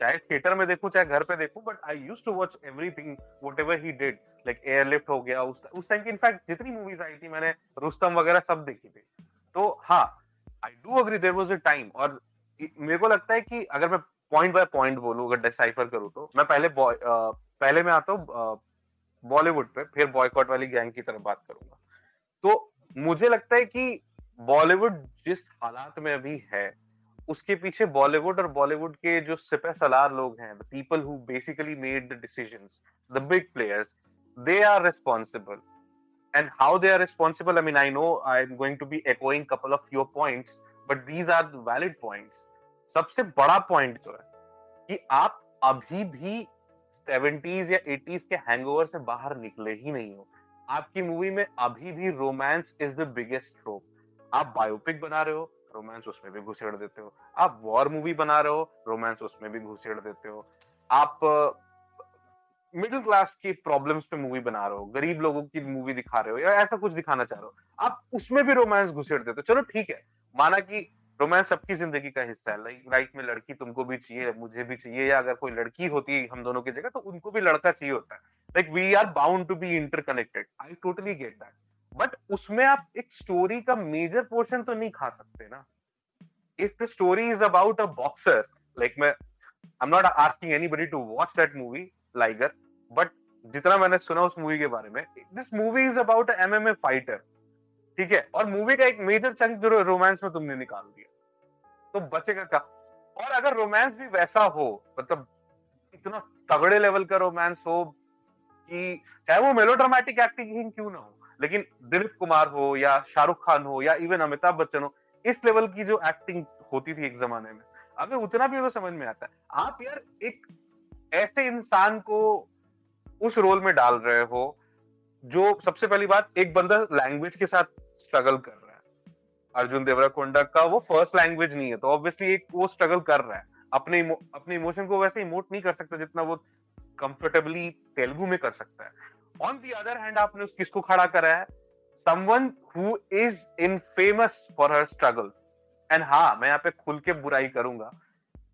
चाहे थिएटर में देखूँ चाहे घर पे देखूँ but I use to watch everything whatever he did like Airlift हो गया उस उस टाइम की इनफैक्ट जितनी मूवीज़ आई थी मैंने रुस्तम वगैरह सब देखी थी। तो हाँ I do agree there was a time और मेरे को लगता है कि अगर मैं पॉइंट बाय पॉइंट बोलूँ अगर डिसाइफर करूँ तो। मैं पहले अ, पहले मैं आता हूँ बॉलीवुड पे फिर बॉयकॉट वाली गैंग की तरफ़ बात करूँगा। तो मुझे लगता है कि बॉलीवुड जिस हालात में अभी है उसके पीछे बॉलीवुड और बॉलीवुड के जो सिपह सलार लोग हैं the people who basically made the decisions the big players they are responsible and how they are responsible i mean i know i'm going to be echoing couple of your points these are the valid points. सबसे बड़ा point जो है कि आप अभी भी 70s या 80s के हैंगओवर से बाहर निकले ही नहीं हो। आपकी मूवी में अभी भी romance is the biggest trope आप बायोपिक बना रहे हो रोमांस उसमें भी घुसेड़ देते हो। आप वॉर मूवी बना रहे हो रोमांस उसमें भी घुसेड़ देते हो। आप मिडिल क्लास की प्रॉब्लम्स पे मूवी बना रहे हो, गरीब लोगों की मूवी दिखा रहे हो या ऐसा कुछ दिखाना चाह रहे हो, आप उसमें भी रोमांस घुसेड़ देते हो। चलो ठीक है, माना कि रोमांस सबकी ज़िंदगी का हिस्सा है। लाइक लाइफ में लड़की तुमको भी चाहिए, मुझे भी चाहिए, या अगर कोई लड़की होती हम दोनों की जगह तो उनको भी लड़का चाहिए होता है। Like we are bound to be interconnected I totally get that but उसमें आप एक स्टोरी का मेजर पोर्शन तो नहीं खा सकते ना। If the story is about a boxer like मैं I am not asking anybody to watch that movie Liger but जितना मैंने सुना उस मूवी के बारे में this movie is about MMA fighter ठीक है? और मूवी का एक मेजर चंक जो रोमांस में तुमने निकाल दिया। तो बचेगा क्या? और अगर रोमांस भी वैसा हो मतलब इतना तगड़े लेवल का रोमांस हो कि चाहे वो मेलोड्रामेटिक एक्टिंग क्यों ना हो, लेकिन दिलीप कुमार हो या शाहरुख खान हो या इवन अमिताभ बच्चन हो, इस लेवल की जो एक्टिंग होती थी एक जमाने में अगर उतना भी तो समझ में आता है। आप यार एक ऐसे इंसान को उस रोल में डाल रहे हो, जो सबसे पहली बात एक बंदा लैंग्वेज के साथ स्ट्रगल कर रहा है। अर्जुन देवराकोंडा का वो फ़र्स्ट लैंग्वेज नहीं है तो ऑब्वियसली एक वो स्ट्रगल कर रहा है। अपने अपने इमोशन को वैसे इमोट नहीं कर सकता जितना वो कंफर्टेबली तेलुगु में कर सकता है। ऑन दी अदर हैंड आपने उस किसको खड़ा करा है? Someone who is infamous for her struggles and हाँ मैं यहाँ पे खुल के बुराई करूँगा।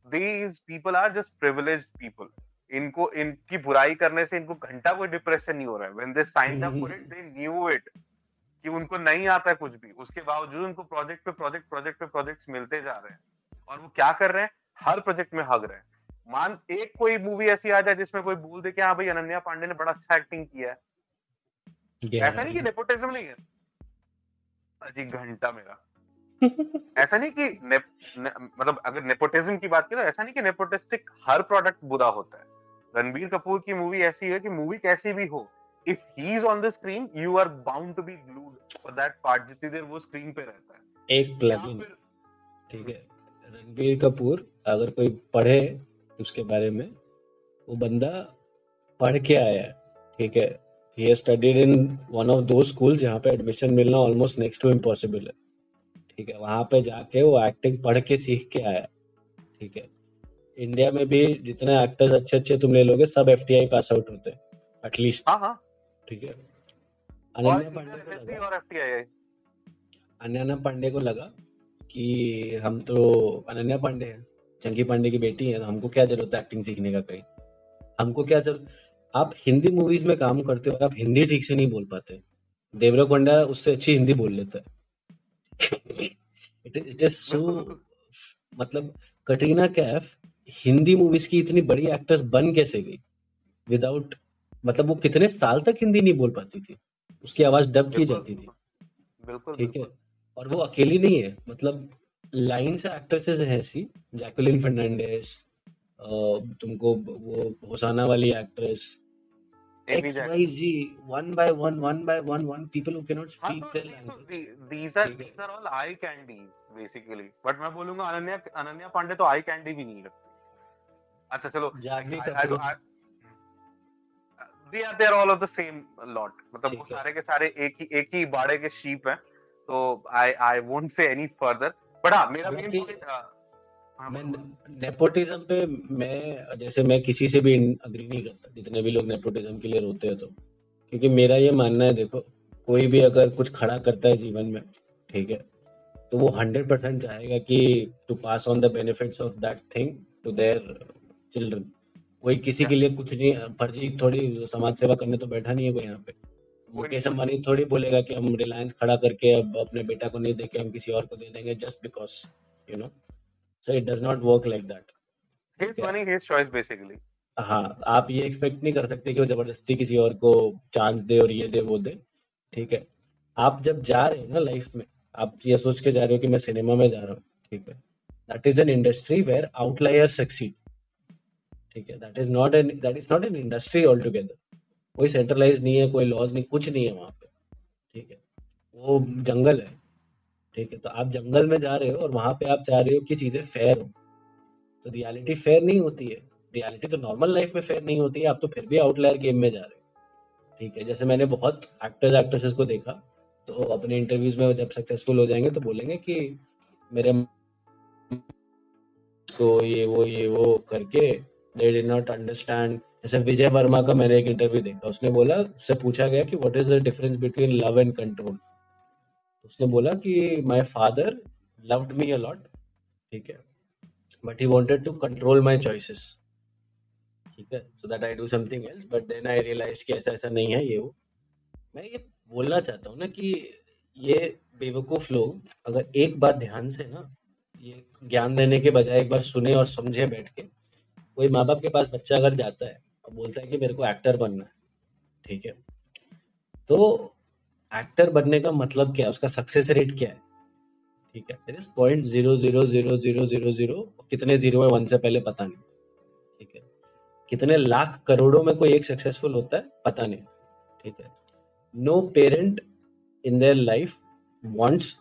These people are just privilege people इनको, इनकी बुराई करने से इनको घंटा कोई डिप्रेशन नहीं हो रहा है। When they signed up for it they knew it कि उनको नहीं आता है कुछ भी। उसके बावजूद उनको प्रोजेक्ट पे प्रोजेक्ट प्रोजेक्ट पे प्रोजेक्ट्स मिलते जा रहे हैं। और वो क्या कर रहे हैं? हर प्रोजेक्ट में हग रहे हैं। मान एक कोई मूवी ऐसी आ जाए जिसमें कोई बोल दे कि हाँ भाई अनन्या पांडे ने बड़ा अच्छा एक्टिंग किया है। ऐसा नहीं कि नेपोटिज्म नहीं है? अजी घंटा मेरा। ऐसा नहीं कि ने, ने, मतलब अगर नेपोटिज्म की बात करें तो ऐसा नहीं कि नेपोटिस्टिक हर प्रोडक्ट बुरा होता है। रणबीर कपूर की मूवी ऐसी है कि मूवी कैसी भी हो if he is on the screen you are bound to be glued for that part जितनी देर वो स्क्रीन पे रहता है। एक प्लगइन ठीक है। रणबीर कपूर अगर कोई पढ़े उसके बारे में वो बंदा पढ़ के आया है। ठीक है। He studied in one of those schools जहाँ पे एडमिशन मिलना ऑलमोस्ट नेक्स्ट टू इम्पॉसिबल है। ठीक है। वहाँ पे जाके वो एक्टिंग पढ़ के सीख के आया ठीक है। इंडिया में भी जितने एक्टर्स अच्छे अच्छे तुम ले लोगे सब एफ़ पास आउट होते हैं एटलीस्ट हाँ हाँ। ठीक है? अनन्या पांडे को लगा। अनन्या पांडे को लगा कि हम तो अनन्या पांडे हैं चंकी पांडे की बेटी है तो हमको क्या ज़रूरत है एक्टिंग सीखने का कहीं? हमको क्या ज़रूरत आप हिंदी मूवीज़ में काम करते हो आप हिंदी ठीक से नहीं बोल पाते। देवरा कोंडा उससे अच्छी हिंदी बोल लेता है। इट इज़ सो मतलब कटरीना कैफ हिंदी मूवीज़ की इतनी बड़ी एक्ट्रेस बन कैसे गई? विदाउट मतलब वो कितने साल तक हिंदी नहीं बोल पाती थी? उसकी आवाज़ डब की जाती थी। बिल्कुल ठीक है? और वो अकेली नहीं है। मतलब लाइन से एक्ट्रेसेस है ऐसी जैकुलिन फर्नांडिस तुमको वो होसाना वाली actress XYZ one by one one by one one people who cannot speak हाँ, their language these are these are all eye candies basically. But मैं बोलूँगा अनन्या अनन्या पांडे तो आई कैंडी भी नहीं लगती अच्छा चलो जागने का Are they are all of the same lot. मतलब वो सारे के सारे एक ही एक ही बाड़े के शीप हैं तो I I won't say any further but हाँ मेरा मेन पॉइंट हाँ मैं नेपोटिज्म पे मैं जैसे मैं किसी से भी अग्री नहीं करता जितने भी लोग नेपोटिज्म के लिए रोते हैं तो। क्योंकि मेरा ये मानना है देखो कोई भी अगर कुछ खड़ा करता है जीवन में ठीक है तो वो हंड्रेड परसेंट चाहेगा कि to pass on the benefits of that thing to their children कोई किसी के लिए कुछ नहीं फर्जी थोड़ी समाज सेवा करने तो बैठा नहीं है कोई यहाँ पे। मुकेश अंबानी थोड़ी बोलेगा कि हम रिलायंस खड़ा करके अब अपने बेटा को नहीं देके हम किसी और को दे देंगे just because you know so it does not work like that his money his choice basically हाँ आप ये एक्सपेक्ट नहीं कर सकते कि वो ज़बरदस्ती किसी और को चांस दे और ये दे वो दे। ठीक है। आप जब जा रहे हो ना लाइफ में आप ये सोच के जा रहे हो कि मैं सिनेमा में जा रहा हूँ। ठीक है। That is an industry where outlier succeed ठीक है? That is not an that is not an industry all together कोई सेंट्रलाइज नहीं है, कोई लॉज नहीं, कुछ नहीं है वहाँ पे। ठीक है? वो जंगल है। ठीक है? तो आप जंगल में जा रहे हो और वहाँ पे आप चाह रहे हो कि चीज़ें फेयर हो। तो रियलिटी फेयर नहीं होती है। रियलिटी तो नॉर्मल लाइफ में फेयर नहीं होती है। आप तो फिर भी आउटलायर गेम में जा रहे हो। ठीक है? जैसे मैंने बहुत एक्टर्स एक्ट्रेसेस को देखा तो अपने इंटरव्यूज़ में जब सक्सेसफुल हो जाएँगे तो बोलेंगे कि मेरे को ये, वो ये, वो करके दे डिड नॉट अंडरस्टैंड जैसे विजय वर्मा का मैंने एक इंटरव्यू देखा, उसने बोला, उससे पूछा गया कि what is the difference between love and control उसने बोला कि my father loved me a lot ठीक है but he wanted to control my choices ठीक है so that I do something else but then I realize कि ऐसा ऐसा नहीं है ये वो। मैं ये बोलना चाहता हूँ ना कि ये बेवकूफ़ लोग अगर एक बात ध्यान से ना, ये ज्ञान देने के बजाय एक बार सुने और समझे बैठ के कोई माँ बाप के पास बच्चा अगर जाता है और बोलता है कि मेरे को एक्टर बनना है, ठीक है? तो एक्टर बनने का मतलब क्या है? उसका सक्सेस रेट क्या है? ठीक है? Is point zero zero zero zero zero zero कितने ज़ीरो है? वन से पहले पता नहीं। ठीक है? कितने लाख करोड़ों में कोई एक सक्सेसफुल होता है? पता नहीं। ठीक है? No parent in their life wants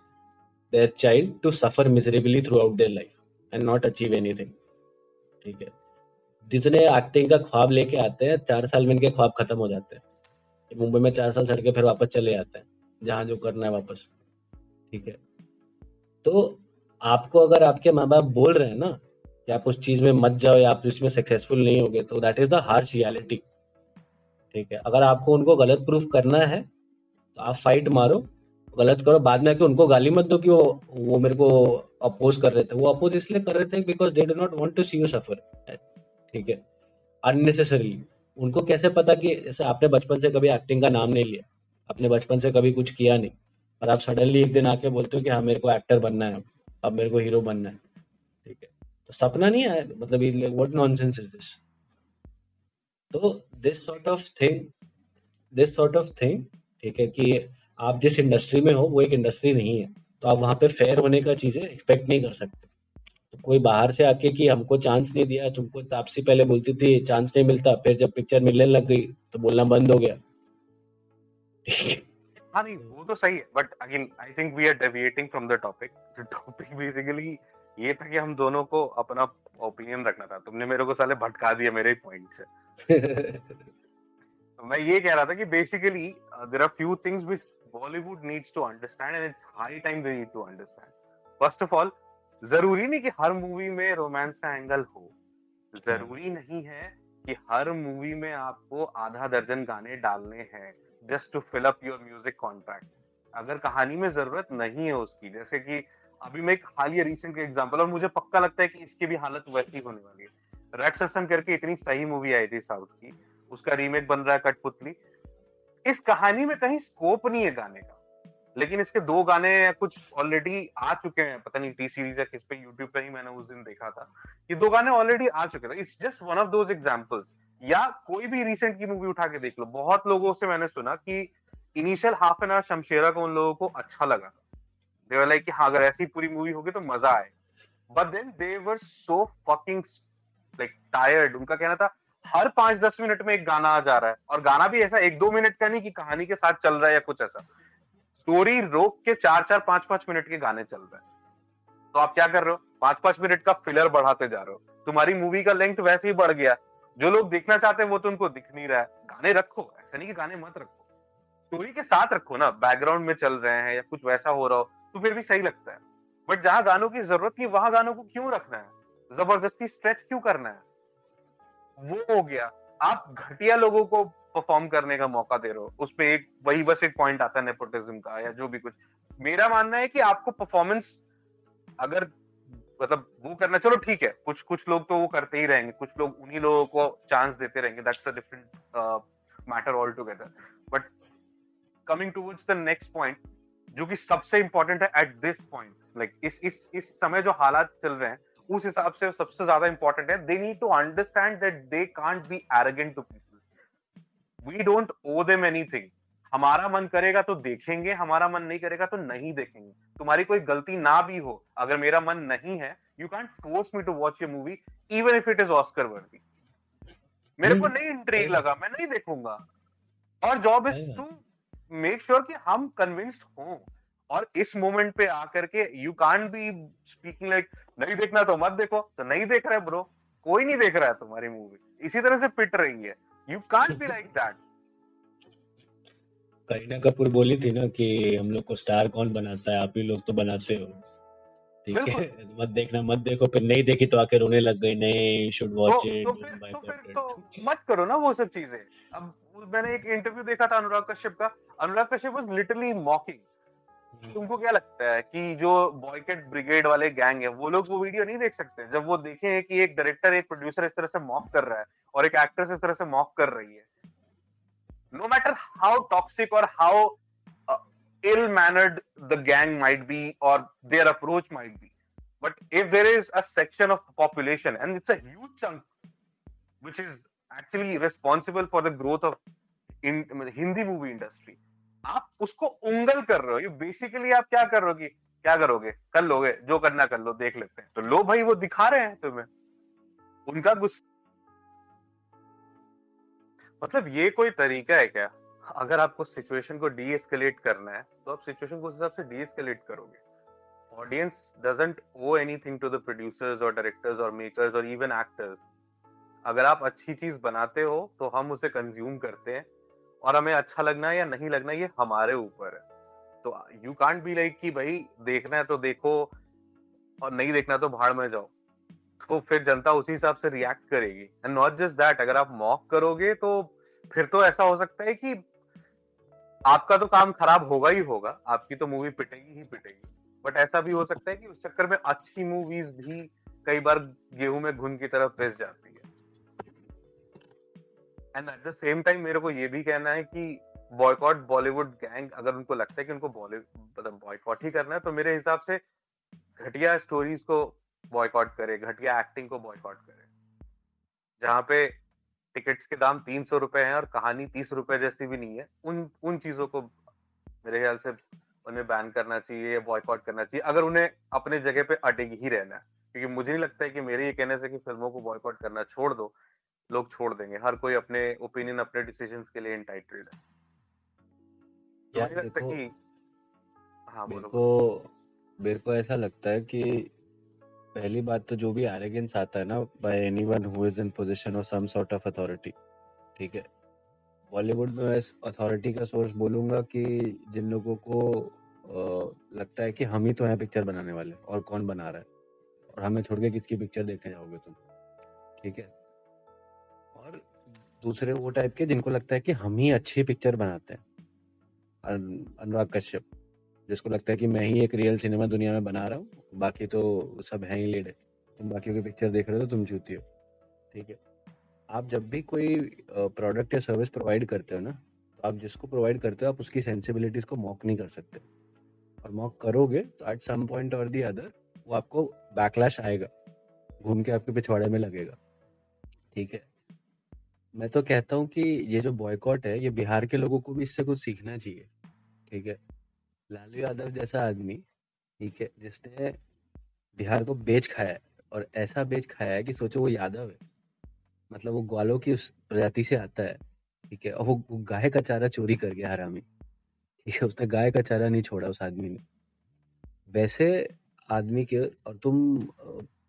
their child to suffer miserably throughout their life and not achieve anything ठीक है? जितने एक्टिंग का ख्वाब लेके आते हैं, चार साल में इनके ख्वाब खत्म हो जाते हैं। मुंबई में चार साल सड़के फिर वापस चले जाते हैं, जहाँ जो करना है वापस। ठीक है? तो आपको अगर आपके माँ बाप बोल रहे हैं ना कि आप उस चीज़ में मत जाओ या आप उसमें सक्सेसफुल नहीं होगे तो that is the harsh reality ठीक है? अगर आपको उनको गलत प्रूफ करना है तो आप फाइट मारो। गलत करो, बाद में आके उनको गाली मत दो कि वो वो मेरे को अपोज कर रहे थे। वो अपोज इसलिए कर रहे थे because they do not want to see you suffer ठीक है? अननेसेसरी उनको कैसे पता कि जैसे आपने बचपन से कभी एक्टिंग का नाम नहीं लिया? आपने बचपन से कभी कुछ किया नहीं? और आप सडनली एक दिन आके बोलते हो कि हाँ मेरे को एक्टर बनना है। अब मेरे को हीरो बनना है। ठीक है? तो सपना नहीं है मतलब व्हाट नॉनसेंस इज़ दिस तो this sort of thing this sort of thing ठीक है कि आप जिस इंडस्ट्री में हो, वो एक इंडस्ट्री नहीं है। तो आप वहाँ पे फेयर होने का चीज़ें एक्सपेक्ट नहीं कर सकते। कोई बाहर से आके कि हमको चांस नहीं दिया तुमको तापसी पहले बोलती थी चांस नहीं मिलता फिर जब पिक्चर मिलने लग गई तो बोलना बंद हो गया। हाँ। नहीं वो तो सही है but again I think we are deviating from the topic topic basically ये था कि हम दोनों को अपना ओपिनियन रखना था। तुमने मेरे को साले भटका दिया मेरे पॉइंट से। तो मैं ये कह रहा था कि basically there are few things which Bollywood needs to understand and it's high time they need to understand first of all ज़रूरी नहीं कि हर मूवी में रोमांस का एंगल हो। ज़रूरी नहीं है कि हर मूवी में आपको आधा दर्जन गाने डालने हैं just to fill up your music contract अगर कहानी में ज़रूरत नहीं है उसकी जैसे कि अभी मैं एक हाल ही रिसेंट एग्ज़ाम्पल और मुझे पक्का लगता है कि इसकी भी हालत वैसी होने वाली है। रेड ससन करके इतनी सही मूवी आई थी साउथ की उसका रीमेक बन रहा है कठपुतली। इस कहानी में कहीं स्कोप नहीं है गाने का। लेकिन इसके दो गाने कुछ ऑलरेडी आ चुके हैं। पता नहीं, टी सीरीज़ या किस पे यूट्यूब पे ही मैंने उस दिन देखा था। ये दो गाने ऑलरेडी आ चुके थे it's just one of those examples या कोई भी रिसेंट की मूवी उठा के देख लो। बहुत लोगों से मैंने सुना कि initial half an hour Shamshera को उन लोगों को अच्छा लगा। दे वर लाइक कि हाँ अगर ऐसी पूरी मूवी होगी तो मज़ा आए। But then they were so fucking like tired उनका कहना था, हर पाँच दस मिनट में एक गाना आ जा रहा है। और गाना भी ऐसा एक दो मिनट का नहीं कि कहानी के साथ चल रहा है या कुछ ऐसा। स्टोरी रोक के चार चार पाँच पाँच मिनट के गाने चल रहे हैं। तो आप क्या कर रहे हो? पाँच पाँच मिनट का फिलर बढ़ाते जा रहे हो। तुम्हारी मूवी का लेंथ वैसे ही बढ़ गया जो लोग देखना चाहते हैं वो तो उनको दिख नहीं रहा है। गाने रखो, ऐसा नहीं कि गाने मत रखो। स्टोरी के साथ रखो ना। बैकग्राउंड में चल रहे हैं या कुछ वैसा हो रहा हो तो फिर भी सही लगता है। बट जहाँ गानों की ज़रूरत थी, वहाँ गानों को क्यों रखना है? ज़बरदस्ती स्ट्रेच क्यों करना है? वो हो गया। आप घटिया लोगों को परफॉर्म करने का मौका दे रहे हो। उस पर एक, वही बस एक पॉइंट आता है नेपोटिज्म का या जो भी कुछ। मेरा मानना है कि आपको परफॉर्मेंस अगर मतलब वो करना, चलो ठीक है, कुछ कुछ लोग तो वो करते ही रहेंगे, कुछ लोग उन्हीं लोगों को चांस देते रहेंगे that's a different matter all together but coming towards the next point जो कि सबसे इंपॉर्टेंट है एट दिस पॉइंट लाइक इस इस इस समय जो हालात चल रहे हैं उस हिसाब से सबसे ज़्यादा इंपॉर्टेंट है। They need to understand that they can't be arrogant to people we don't owe them anything हमारा मन करेगा तो देखेंगे हमारा मन नहीं करेगा तो नहीं देखेंगे। तुम्हारी कोई गलती ना भी हो अगर मेरा मन नहीं है you can't force me to watch ये movie even if it is Oscar worthy मेरे को नहीं इंट्रीग लगा मैं नहीं देखूँगा। और job is to make sure कि हम कन्विंस्ड हों। और इस मोमेंट पे आकर के you can't be speaking like नहीं देखना तो मत देखो। तो नहीं देख रहा है ब्रो कोई नहीं देख रहा है तुम्हारी मूवी इसी तरह से पिट रही है। You can't be like that Kareena Kapoor बोली थी ना कि हम लोग को स्टार कौन बनाता है? आप ही लोग तो बनाते हो। ठीक है? मत देखना मत देखो। फिर नहीं देखी तो आके रोने लग गई नहीं शुड वॉच इट तो फिर तो फिर तो मत करो ना वो सब चीज़ें। अब मैंने एक इंटरव्यू देखा था अनुराग कश्यप का। Anurag Kashyap was literally mocking hmm. तुमको क्या लगता है कि जो बॉयकेट ब्रिगेड वाले गैंग है, वो लोग वो वीडियो नहीं देख सकते? जब वो देखे कि एक डायरेक्टर एक प्रोड्यूसर इस तरह से मॉक कर रहा है और एक एक्ट्रेस इस तरह से मॉक कर रही है नो मैटर हाउ टॉक्सिक और how ill mannered the gang might be or their approach might be but if there is a section of population and it's huge chunk which is actually responsible for the growth of Hindi movie industry आप उसको उंगल कर रहे हो। ये basically आप क्या कर रहे हो कि, क्या करोगे? कर लोगे, जो करना कर लो, देख लेते हैं। तो लो भाई, वो दिखा रहे हैं तुम्हें। उनका गुस्सा। मतलब ये कोई तरीका है क्या? अगर आपको सिचुएशन को डी एस्केलेट करना है तो आप सिचुएशन को उस हिसाब से डी एस्केलेट करोगे। Audience doesn't owe anything to the producers और डायरेक्टर्स और मेकर्स और इवन एक्टर्स अगर आप अच्छी चीज़ बनाते हो तो हम उसे कंज्यूम करते हैं। और हमें अच्छा लगना है या नहीं लगना ये हमारे ऊपर है। तो यू कांट बी लाइक कि भाई, देखना है तो देखो और नहीं देखना तो भाड़ में जाओ। तो फिर जनता उसी हिसाब से रिएक्ट करेगी। एंड नॉट जस्ट दैट अगर आप मॉक करोगे तो फिर तो ऐसा हो सकता है कि आपका तो काम खराब होगा ही होगा, आपकी तो मूवी पिटेगी ही पिटेगी। बट ऐसा भी हो सकता है कि उस चक्कर में अच्छी मूवीज़ भी कई बार गेहूँ में घुन की तरफ़ पिस जाती and at the same time मेरे को ये भी कहना है कि बॉयकॉट बॉलीवुड गैंग अगर उनको लगता है कि उनको मतलब बॉयकॉट ही करना है तो मेरे हिसाब से घटिया स्टोरीज को बॉयकॉट करे, घटिया एक्टिंग को बॉयकॉट करे। जहाँ पे टिकट्स के दाम तीन सौ रुपए हैं और कहानी तीस रुपए जैसी भी नहीं है, उन उन चीज़ों को मेरे ख्याल से उन्हें बैन करना चाहिए या बॉयकॉट करना चाहिए, अगर उन्हें अपने जगह पे अटेग ही रहना है। क्योंकि मुझे नहीं लगता है कि मेरे ये कहने से कि फ़िल्मों को बॉयकॉट करना छोड़ दो। लोग छोड़ देंगे। हर कोई अपने ओपिनियन अपने डिसीज़न के लिए इंटाइटेड है। यार देखो कि हाँ मेरे को मेरे को ऐसा लगता है कि पहली बात तो जो भी एरोगेंस आता है ना by anyone who is in position of some sort of authority ठीक है? बॉलीवुड में मैं अथॉरिटी का सोर्स बोलूँगा कि जिन लोगों को आ, लगता है कि हम ही तो हैं पिक्चर बनाने वाले और कौन बना रहा है? और हमें छोड़ के किसकी पिक्चर देखने जाओगे तुम? ठीक है? और दूसरे वो टाइप के जिनको लगता है कि हम ही अच्छी पिक्चर बनाते हैं। अनुराग कश्यप, जिसको लगता है कि मैं ही एक रियल सिनेमा दुनिया में बना रहा हूँ, बाकी तो सब है ही लीड तुम बाकियों की पिक्चर देख रहे हो तो तुम जूती हो। ठीक है। आप जब भी कोई प्रोडक्ट या सर्विस प्रोवाइड करते हो ना तो आप जिसको प्रोवाइड करते हो, आप उसकी सेंसिबिलिटीज को मॉक नहीं कर सकते। और मॉक करोगे तो एट सम पॉइंट और दी अदर वो आपको बैकलैश आएगा। घूम के आपके पिछवाड़े में लगेगा। ठीक है। मैं तो कहता हूँ कि ये जो बॉयकॉट है ये बिहार के लोगों को भी इससे कुछ सीखना चाहिए ठीक है? लालू यादव जैसा आदमी ठीक है जिसने बिहार को बेच खाया है और ऐसा बेच खाया है कि सोचो वो यादव है। मतलब वो ग्वालों की उस प्रजाति से आता है ठीक है और वो, गाय का चारा चोरी कर गया हरामी ठीक है उसने गाय का चारा नहीं छोड़ा उस आदमी ने। वैसे आदमी के और तुम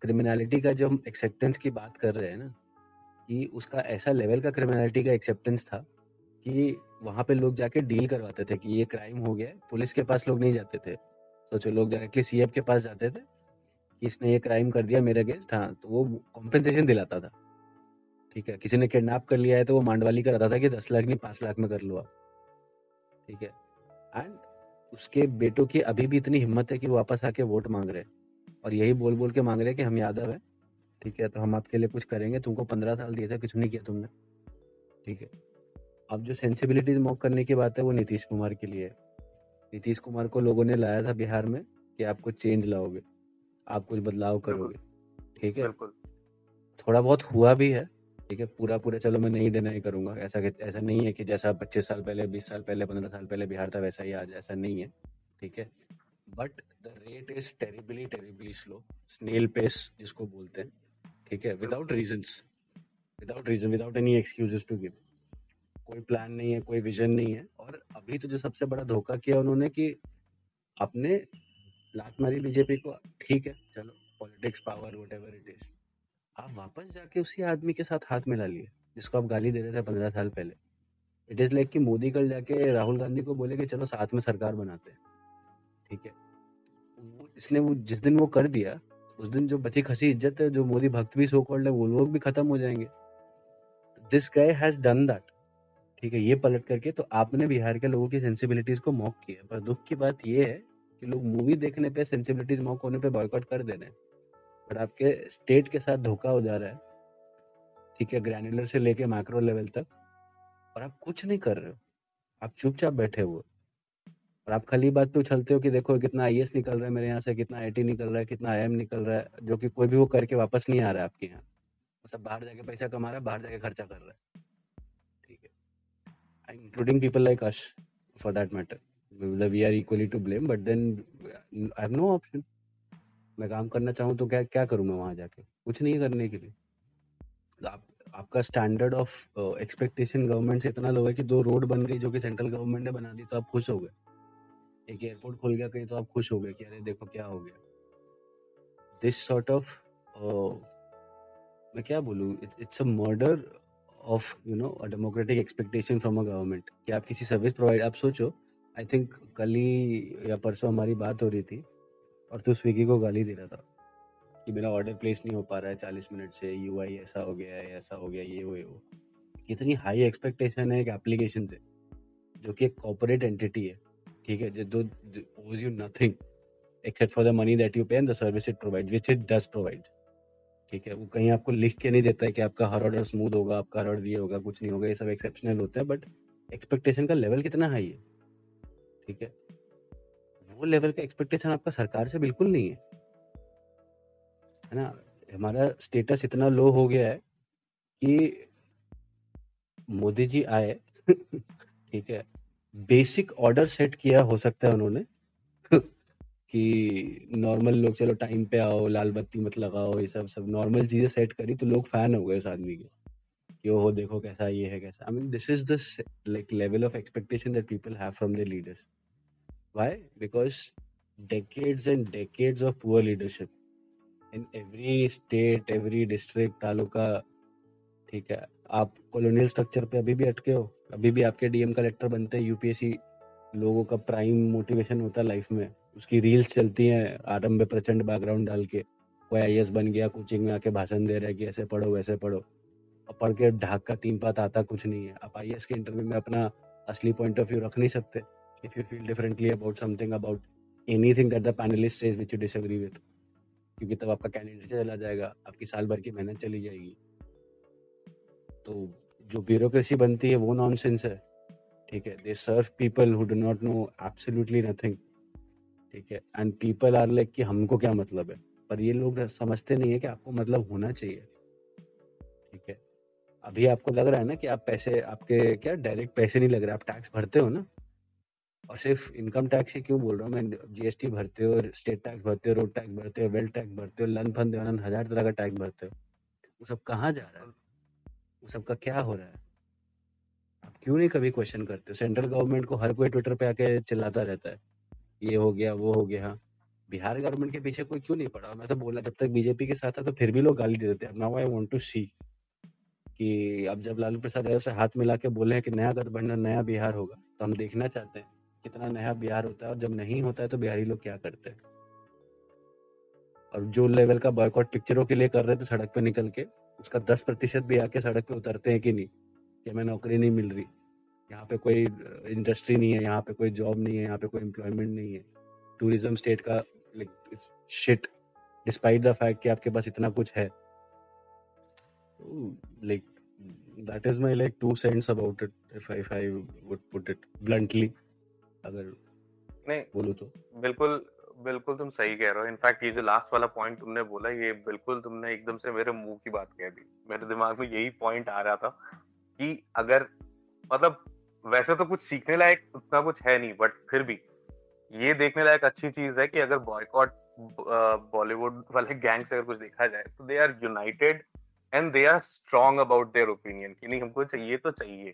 क्रिमिनलिटी का जो हम एक्सेप्टेंस की बात कर रहे हैं ना कि उसका ऐसा लेवल का क्रिमिनलिटी का एक्सेप्टेंस था कि वहाँ पे लोग जाके डील करवाते थे कि ये क्राइम हो गया, पुलिस के पास लोग नहीं जाते थे। सोचो, लोग डायरेक्टली सीएफ के पास जाते थे कि इसने ये क्राइम कर दिया मेरे अगेंस्ट हाँ तो वो कॉम्पेंसेशन दिलाता था। ठीक है, किसी ने किडनैप कर लिया है तो वो मांडवाली कराता था कि दस लाख नहीं, पाँच लाख में कर लो आप। ठीक है एंड उसके बेटों की अभी भी इतनी हिम्मत है कि वापस आके वोट मांग रहे हैं। और यही बोल बोल के मांग रहे हैं कि हम यादव है। ठीक है तो हम आपके लिए कुछ करेंगे। तुमको पंद्रह साल दिए थे कुछ नहीं किया तुमने? ठीक है। अब जो सेंसिबिलिटीज मॉक करने की बात है वो नीतीश कुमार के लिए नीतीश कुमार को लोगों ने लाया था बिहार में कि आप कुछ चेंज लाओगे आप कुछ बदलाव करोगे। ठीक है? थोड़ा बहुत हुआ भी है ठीक है? पूरा पूरा चलो मैं नहीं डिनाई करूँगा। ऐसा ऐसा नहीं है कि जैसा पच्चीस साल पहले बीस साल पहले पंद्रह साल पहले बिहार था वैसा ही आज ऐसा नहीं है। ठीक है? But the rate is terribly terribly slow snail pace जिसको बोलते हैं। ठीक है without reason without reason without any excuses to give कोई प्लान नहीं है कोई विजन नहीं है। और अभी तो जो सबसे बड़ा धोखा किया उन्होंने कि अपने लात मारी बीजेपी को ठीक है चलो politics power whatever it is आप वापस जाके उसी आदमी के साथ हाथ मिला लिए जिसको आप गाली दे रहे थे पंद्रह साल पहले। इट इज़ लाइक कि मोदी कल जाके राहुल गांधी को बोले कि चलो साथ में सरकार बनाते हैं। ठीक है? इसने वो जिस दिन वो कर दिया उस दिन जो बची खसी इज़्ज़त है, जो मोदी भक्त भी सो कॉल्ड है, वो लोग भी खत्म हो जाएँगे। This guy has done that ठीक है, ये पलट करके तो आपने बिहार के लोगों की सेंसिबिलिटीज को मॉक किया पर दुख की बात ये है कि लोग मूवी देखने पे सेंसिबिलिटीज मॉक होने पे बॉयकॉट कर दे रहे हैं। बट आपके स्टेट के साथ धोखा हो जा रहा है। ठीक है ग्रैनुलर से लेके माइक्रो लेवल तक। और आप कुछ नहीं कर रहे हो। आप चुपचाप बैठे हुए और आप खाली बात पे उछलते हो कि देखो कितना आईएस निकल रहा है मेरे यहाँ से, कितना आईटी निकल रहा है, कितना आई निकल रहा है, जो कि कोई भी वो करके वापस नहीं आ रहा है आपके यहाँ। सब बाहर जाके पैसा कमा रहा है, बाहर जाके खर्चा कर रहा है। ठीक है। Including people like us for that matter मतलब we are equally to blame but then I have no option मैं काम करना चाहूँ तो क्या क्या करूँ मैं वहाँ जाके? कुछ नहीं करने के लिए। तो आप, आपका स्टैंडर्ड ऑफ़ एक्सपेक्टेशन गवर्नमेंट से इतना लो है कि दो रोड बन गई जो कि सेंट्रल गवर्नमेंट ने बना दी तो आप खुश हो गए। एक एयरपोर्ट खुल गया, कहीं तो आप खुश हो गए कि अरे देखो क्या हो गया। दिस सॉर्ट ऑफ़ मैं क्या बोलूँ it's a murder of you know a democratic expectation from a government कि आप किसी सर्विस प्रोवाइड आप सोचो आई थिंक कल ही या परसों हमारी बात हो रही थी और तू स्विगी को गाली दे रहा था कि मेरा ऑर्डर प्लेस नहीं हो पा रहा है चालीस मिनट से यू ऐसा हो गया है, ऐसा हो गया ये वो वो। कितनी हाई एक्सपेक्टेशन है एक एप्लीकेशन से, जो कि एक कॉपोरेट एंटिटी है। ठीक है, जो owes you nothing except for the money that you pay and the service it provide which it does provide ठीक है, वो कहीं आपको लिख के नहीं देता है कि आपका हर ऑर्डर स्मूथ होगा, आपका हर ऑर्डर ये होगा, कुछ नहीं होगा, ये सब एक्सेप्शनल होता है बट एक्सपेक्टेशन का लेवल कितना हाई है? ठीक है, वो लेवल का एक्सपेक्टेशन आपका सरकार से बिल्कुल नहीं है। है ना, हमारा स्टेटस इतना लो हो गया है कि मोदी जी आए, ठीक है बेसिक ऑर्डर सेट किया हो सकता है उन्होंने। कि नॉर्मल लोग चलो टाइम पे आओ लाल बत्ती मत लगाओ ये सब सब नॉर्मल चीज़ें सेट करी तो लोग फ़ैन हो गए उस आदमी के। कि ओहो देखो कैसा ये है कैसा। I mean this is the like level of expectation that people have from the leaders Why? Because decades and decades of poor leadership in every state, every district, taluka ठीक है। आप कॉलोनियल स्ट्रक्चर पे अभी भी अटके हो? अभी भी आपके डीएम कलेक्टर बनते हैं यूपीएससी लोगों का प्राइम मोटिवेशन होता है लाइफ में। उसकी रील्स चलती हैं आरंभ प्रचंड बैकग्राउंड डाल के। कोई आईएएस बन गया कोचिंग में आके भाषण दे रहा है कि ऐसे पढ़ो, वैसे पढ़ो। और पढ़ के ढाक का तीन पात आता, कुछ नहीं है। आप आई के इंटरव्यू में अपना असली पॉइंट ऑफ़ व्यू रख नहीं सकते। If you feel differently about something, about anything that the panelist says which you disagree with क्योंकि तब आपका कैंडिडेट चला जाएगा, आपकी साल भर की मेहनत चली जाएगी। तो जो ब्यूरोक्रेसी बनती है, वो नॉनसेंस है। ठीक है? They serve people who do not know absolutely nothing ठीक है? एंड पीपल आर लाइक कि हमको क्या मतलब है? पर ये लोग समझते नहीं है कि आपको मतलब होना चाहिए। ठीक है? अभी आपको लग रहा है ना कि आप पैसे, आपके क्या डायरेक्ट पैसे नहीं लग रहे, आप टैक्स भरते हो ना? और सिर्फ़ इनकम टैक्स ही क्यों बोल रहा हूँ मैं? जीएसटी भरते हो स्टेट टैक्स भरते हो रोड टैक्स भरते हो वेल्थ टैक्स भरते हो, लन फन देवानंद हज़ार तरह का टैक्स भरते हो। वो सब कहाँ जा रहा है? वो सब क्या हो रहा है? आप क्यों नहीं कभी क्वेश्चन करते हो? सेंट्रल गवर्नमेंट को हर कोई ट्विटर पे आके चिल्लाता रहता है। ये हो गया, वो हो गया हाँ। बिहार गवर्नमेंट के पीछे कोई क्यों नहीं पड़ा? मैं तो बोला, जब तक बीजेपी के साथ था तो फिर भी लोग गाली दे देते now I want to see कि अब जब लालू प्रसाद यादव से हाथ मिला के बोले हैं कि नया गठबंधन, नया बिहार होगा तो हम देखना चाहते हैं कितना नया बिहार होता है और जब नहीं होता है तो बिहारी लोग क्या करते हैं? और जो लेवल का बॉयकॉट पिक्चरों के लिए कर रहे थे, सड़क पे निकल के उसका दस प्रतिशत भी आके सड़क पे उतरते हैं कि नहीं? कि हमें नौकरी नहीं मिल रही। यहाँ पे कोई इंडस्ट्री नहीं है यहाँ पे कोई जॉब नहीं है यहाँ पे कोई एम्प्लॉयमेंट नहीं है। टूरिज़्म स्टेट का शिट डिस्पाइट द फैक्ट कि आपके पास इतना कुछ है। तो like that is my like two cents about it if I if I would put it अगर नहीं बोलो तो। बिल्कुल बिल्कुल तुम सही कह रहे हो। इनफैक्ट ये जो लास्ट वाला पॉइंट तुमने बोला, ये बिल्कुल तुमने एकदम से मेरे मुँह की बात कह दी। मेरे दिमाग में यही पॉइंट आ रहा था कि अगर मतलब वैसे तो कुछ सीखने लायक उतना कुछ है नहीं बट फिर भी ये देखने लायक अच्छी चीज़ है कि अगर बॉयकॉट बॉलीवुड वाले गैंग से अगर कुछ देखा जाए तो they are united and they are strong about their opinion कि नहीं, हमको चाहिए तो चाहिए।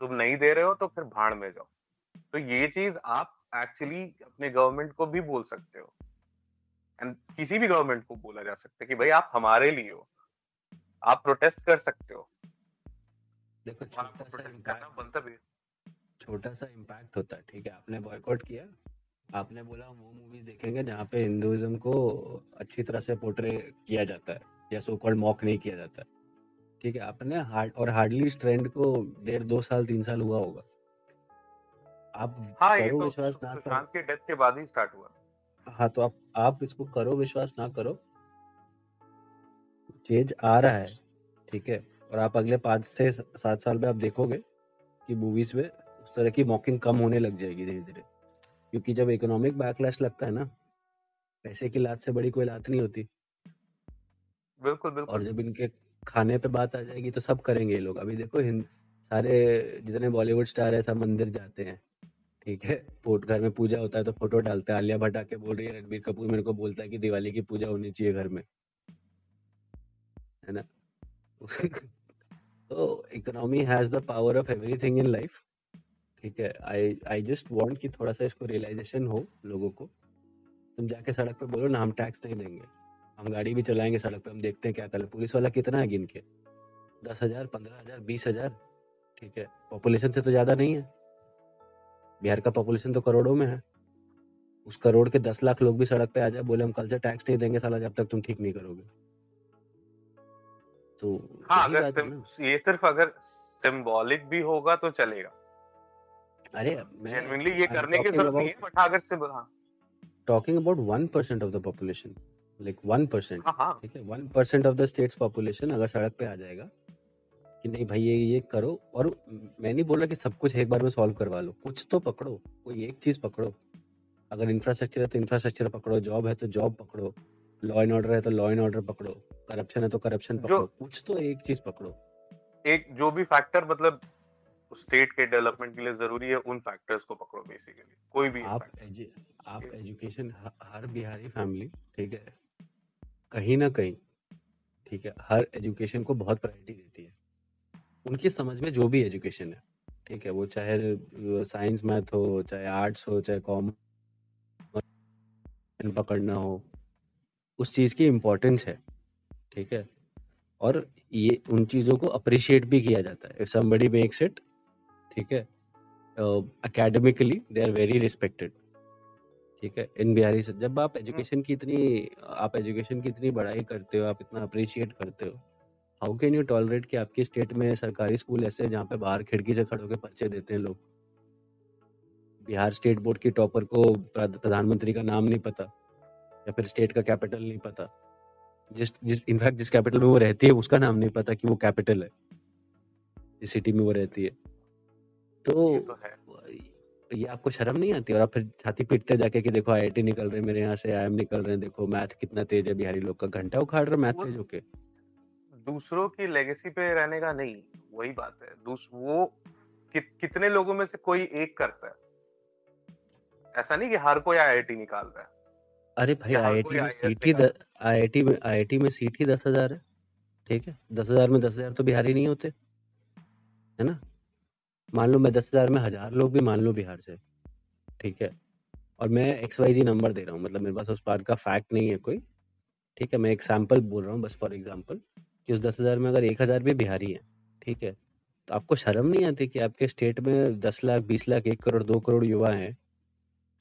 तुम नहीं दे रहे हो तो फिर भाड़ में जाओ। तो ये चीज़ आप एक्चुअली अपने गवर्नमेंट को भी बोल सकते हो। एंड किसी भी गवर्नमेंट को बोला जा सकता है कि भाई आप हमारे लिए हो। आप प्रोटेस्ट कर सकते हो। देखो छोटा सा इम्पैक्ट बनता भी छोटा सा इम्पैक्ट होता है ठीक है? आपने बॉयकॉट किया। आपने बोला हम वो मूवीज़ देखेंगे जहाँ पे हिंदुइज्म को अच्छी तरह से पोर्ट्रे किया जाता है या सो कॉल्ड मॉक नहीं किया जाता ठीक है? आपने हार्ड और हार्डली इस ट्रेंड को डेढ़ दो साल तीन साल हुआ होगा। आप हाँ करो तो विश्वास ना करो। के डेथ के बाद ही स्टार्ट हुआ। हाँ तो आप आप इसको करो विश्वास ना करो। चेंज आ रहा है ठीक है? और आप अगले पाँच से सात साल में आप देखोगे कि मूवीज़ में उस तरह की मॉकिंग कम होने लग जाएगी धीरे धीरे क्योंकि जब इकोनॉमिक बैकलैश लगता है ना पैसे की लात से बड़ी कोई लात नहीं होती। बिल्कुल बिल्कुल। और जब इनके खाने पे बात आ जाएगी तो सब करेंगे ये लोग। अभी देखो हिंद सारे जितने बॉलीवुड स्टार है सब मंदिर जाते हैं। ठीक है? पोट, घर में पूजा होता है तो फ़ोटो डालते हैं। आलिया भट्ट आके बोल रही है, रणबीर कपूर मेरे को बोलता है कि दिवाली की पूजा होनी चाहिए घर में। है ना? तो economy has the power of everything in life ठीक है? आई आई जस्ट वांट कि थोड़ा सा इसको रियलाइजेशन हो लोगों को। तुम जाके सड़क पे बोलो ना, हम टैक्स नहीं देंगे। हम गाड़ी भी चलाएँगे सड़क पे, हम देखते हैं क्या करें पुलिस वाला कितना है गिन के? दस हज़ार, पंद्रह हज़ार, बीस हज़ार? ठीक है? पॉपुलेशन से तो ज़्यादा नहीं है। बिहार का पॉपुलेशन तो करोड़ों में है। उस करोड़ के दस लाख लोग भी सड़क पे आ जाए बोले हम कल से टैक्स नहीं देंगे साला जब तक तुम ठीक नहीं करोगे। तो हाँ अगर सिम, ये सिर्फ़ अगर सिंबॉलिक भी होगा तो चलेगा। अरे मैं ये करने की ज़रूरत नहीं है बट अगर सिम हाँ। Talking about one percent of the population like one percent हाँ हाँ। ठीक है? One percent of the state's population अगर सड़क पे आ जाएगा कि नहीं भाई ये ये करो। और मैं नहीं बोल रहा कि सब कुछ एक बार में सॉल्व करवा लो। कुछ तो पकड़ो। कोई एक चीज़ पकड़ो। अगर इंफ्रास्ट्रक्चर है तो इंफ्रास्ट्रक्चर पकड़ो। जॉब है तो जॉब पकड़ो। लॉ एंड ऑर्डर है तो लॉ एंड ऑर्डर पकड़ो। करप्शन है तो करप्शन पकड़ो। कुछ तो एक चीज़ पकड़ो। एक जो भी फैक्टर मतलब स्टेट के डेवलपमेंट के लिए ज़रूरी है उन फैक्टर्स को पकड़ो बेसिकली कोई भी आप एजु, आप एजुकेशन हर बिहारी फैमिली ठीक है? कहीं ना कहीं ठीक है? हर एजुकेशन को बहुत प्रायोरिटी देती है। उनकी समझ में जो भी एजुकेशन है ठीक है? वो चाहे साइंस मैथ हो चाहे आर्ट्स हो चाहे कॉमर्स पकड़ना हो उस चीज़ की इम्पोर्टेंस है ठीक है? और ये उन चीज़ों को अप्रिशिएट भी किया जाता है। इफ़ समबडी मेक्स इट ठीक है? Academically they are very respected ठीक है? इन बिहारी से जब आप एजुकेशन की इतनी आप एजुकेशन की इतनी बढ़ाई करते हो आप इतना अप्रिशिएट करते हो हाउ कैन यू टॉलरेट कि आपके स्टेट में सरकारी स्कूल ऐसे हैं जहाँ पे बाहर खिड़की से खड़े होकर पर्चे देते हैं लोग? बिहार स्टेट बोर्ड की टॉपर को प्रधानमंत्री का नाम नहीं पता या फिर स्टेट का कैपिटल नहीं पता। जिस जिस इनफैक्ट जिस कैपिटल में वो रहती है उसका नाम नहीं पता कि वो कैपिटल है। जिस सिटी में वो रहती है। तो ये तो है। ये आपको शर्म नहीं आती? और आप फिर छाती पीटते जाके कि देखो आईआईटी निकल रहे मेरे यहाँ से आईएम निकल रहे हैं देखो मैथ कितना तेज है बिहारी लोग का घंटा उखाड़ रहे मैथ तेज होके। दूसरों की लेगेसी पे रहने का नहीं वही बात है। दूस वो कि, कितने लोगों में से कोई एक करता है। ऐसा नहीं कि हर कोई आईआईटी निकाल रहा है। अरे भाई आईआईटी में सीट ही आईआईटी में आईआईटी में सीट ही दस हज़ार है। ठीक है? दस हज़ार में दस हज़ार तो बिहारी नहीं होते है ना? मान लो मैं दस हज़ार में हज़ार लोग भी मान लो बिहार से। ठीक है? और मैं एक्स वाई जी नंबर दे रहा हूँ मतलब मेरे पास उस बात का फैक्ट नहीं है कोई। ठीक है? मैं एक सैंपल बोल रहा हूँ बस फॉर एग्जांपल कि उस दस हज़ार में अगर एक हज़ार भी बिहारी है, ठीक है? तो आपको शर्म नहीं आती कि आपके स्टेट में दस लाख, बीस लाख, एक करोड़, दो करोड़ युवा हैं,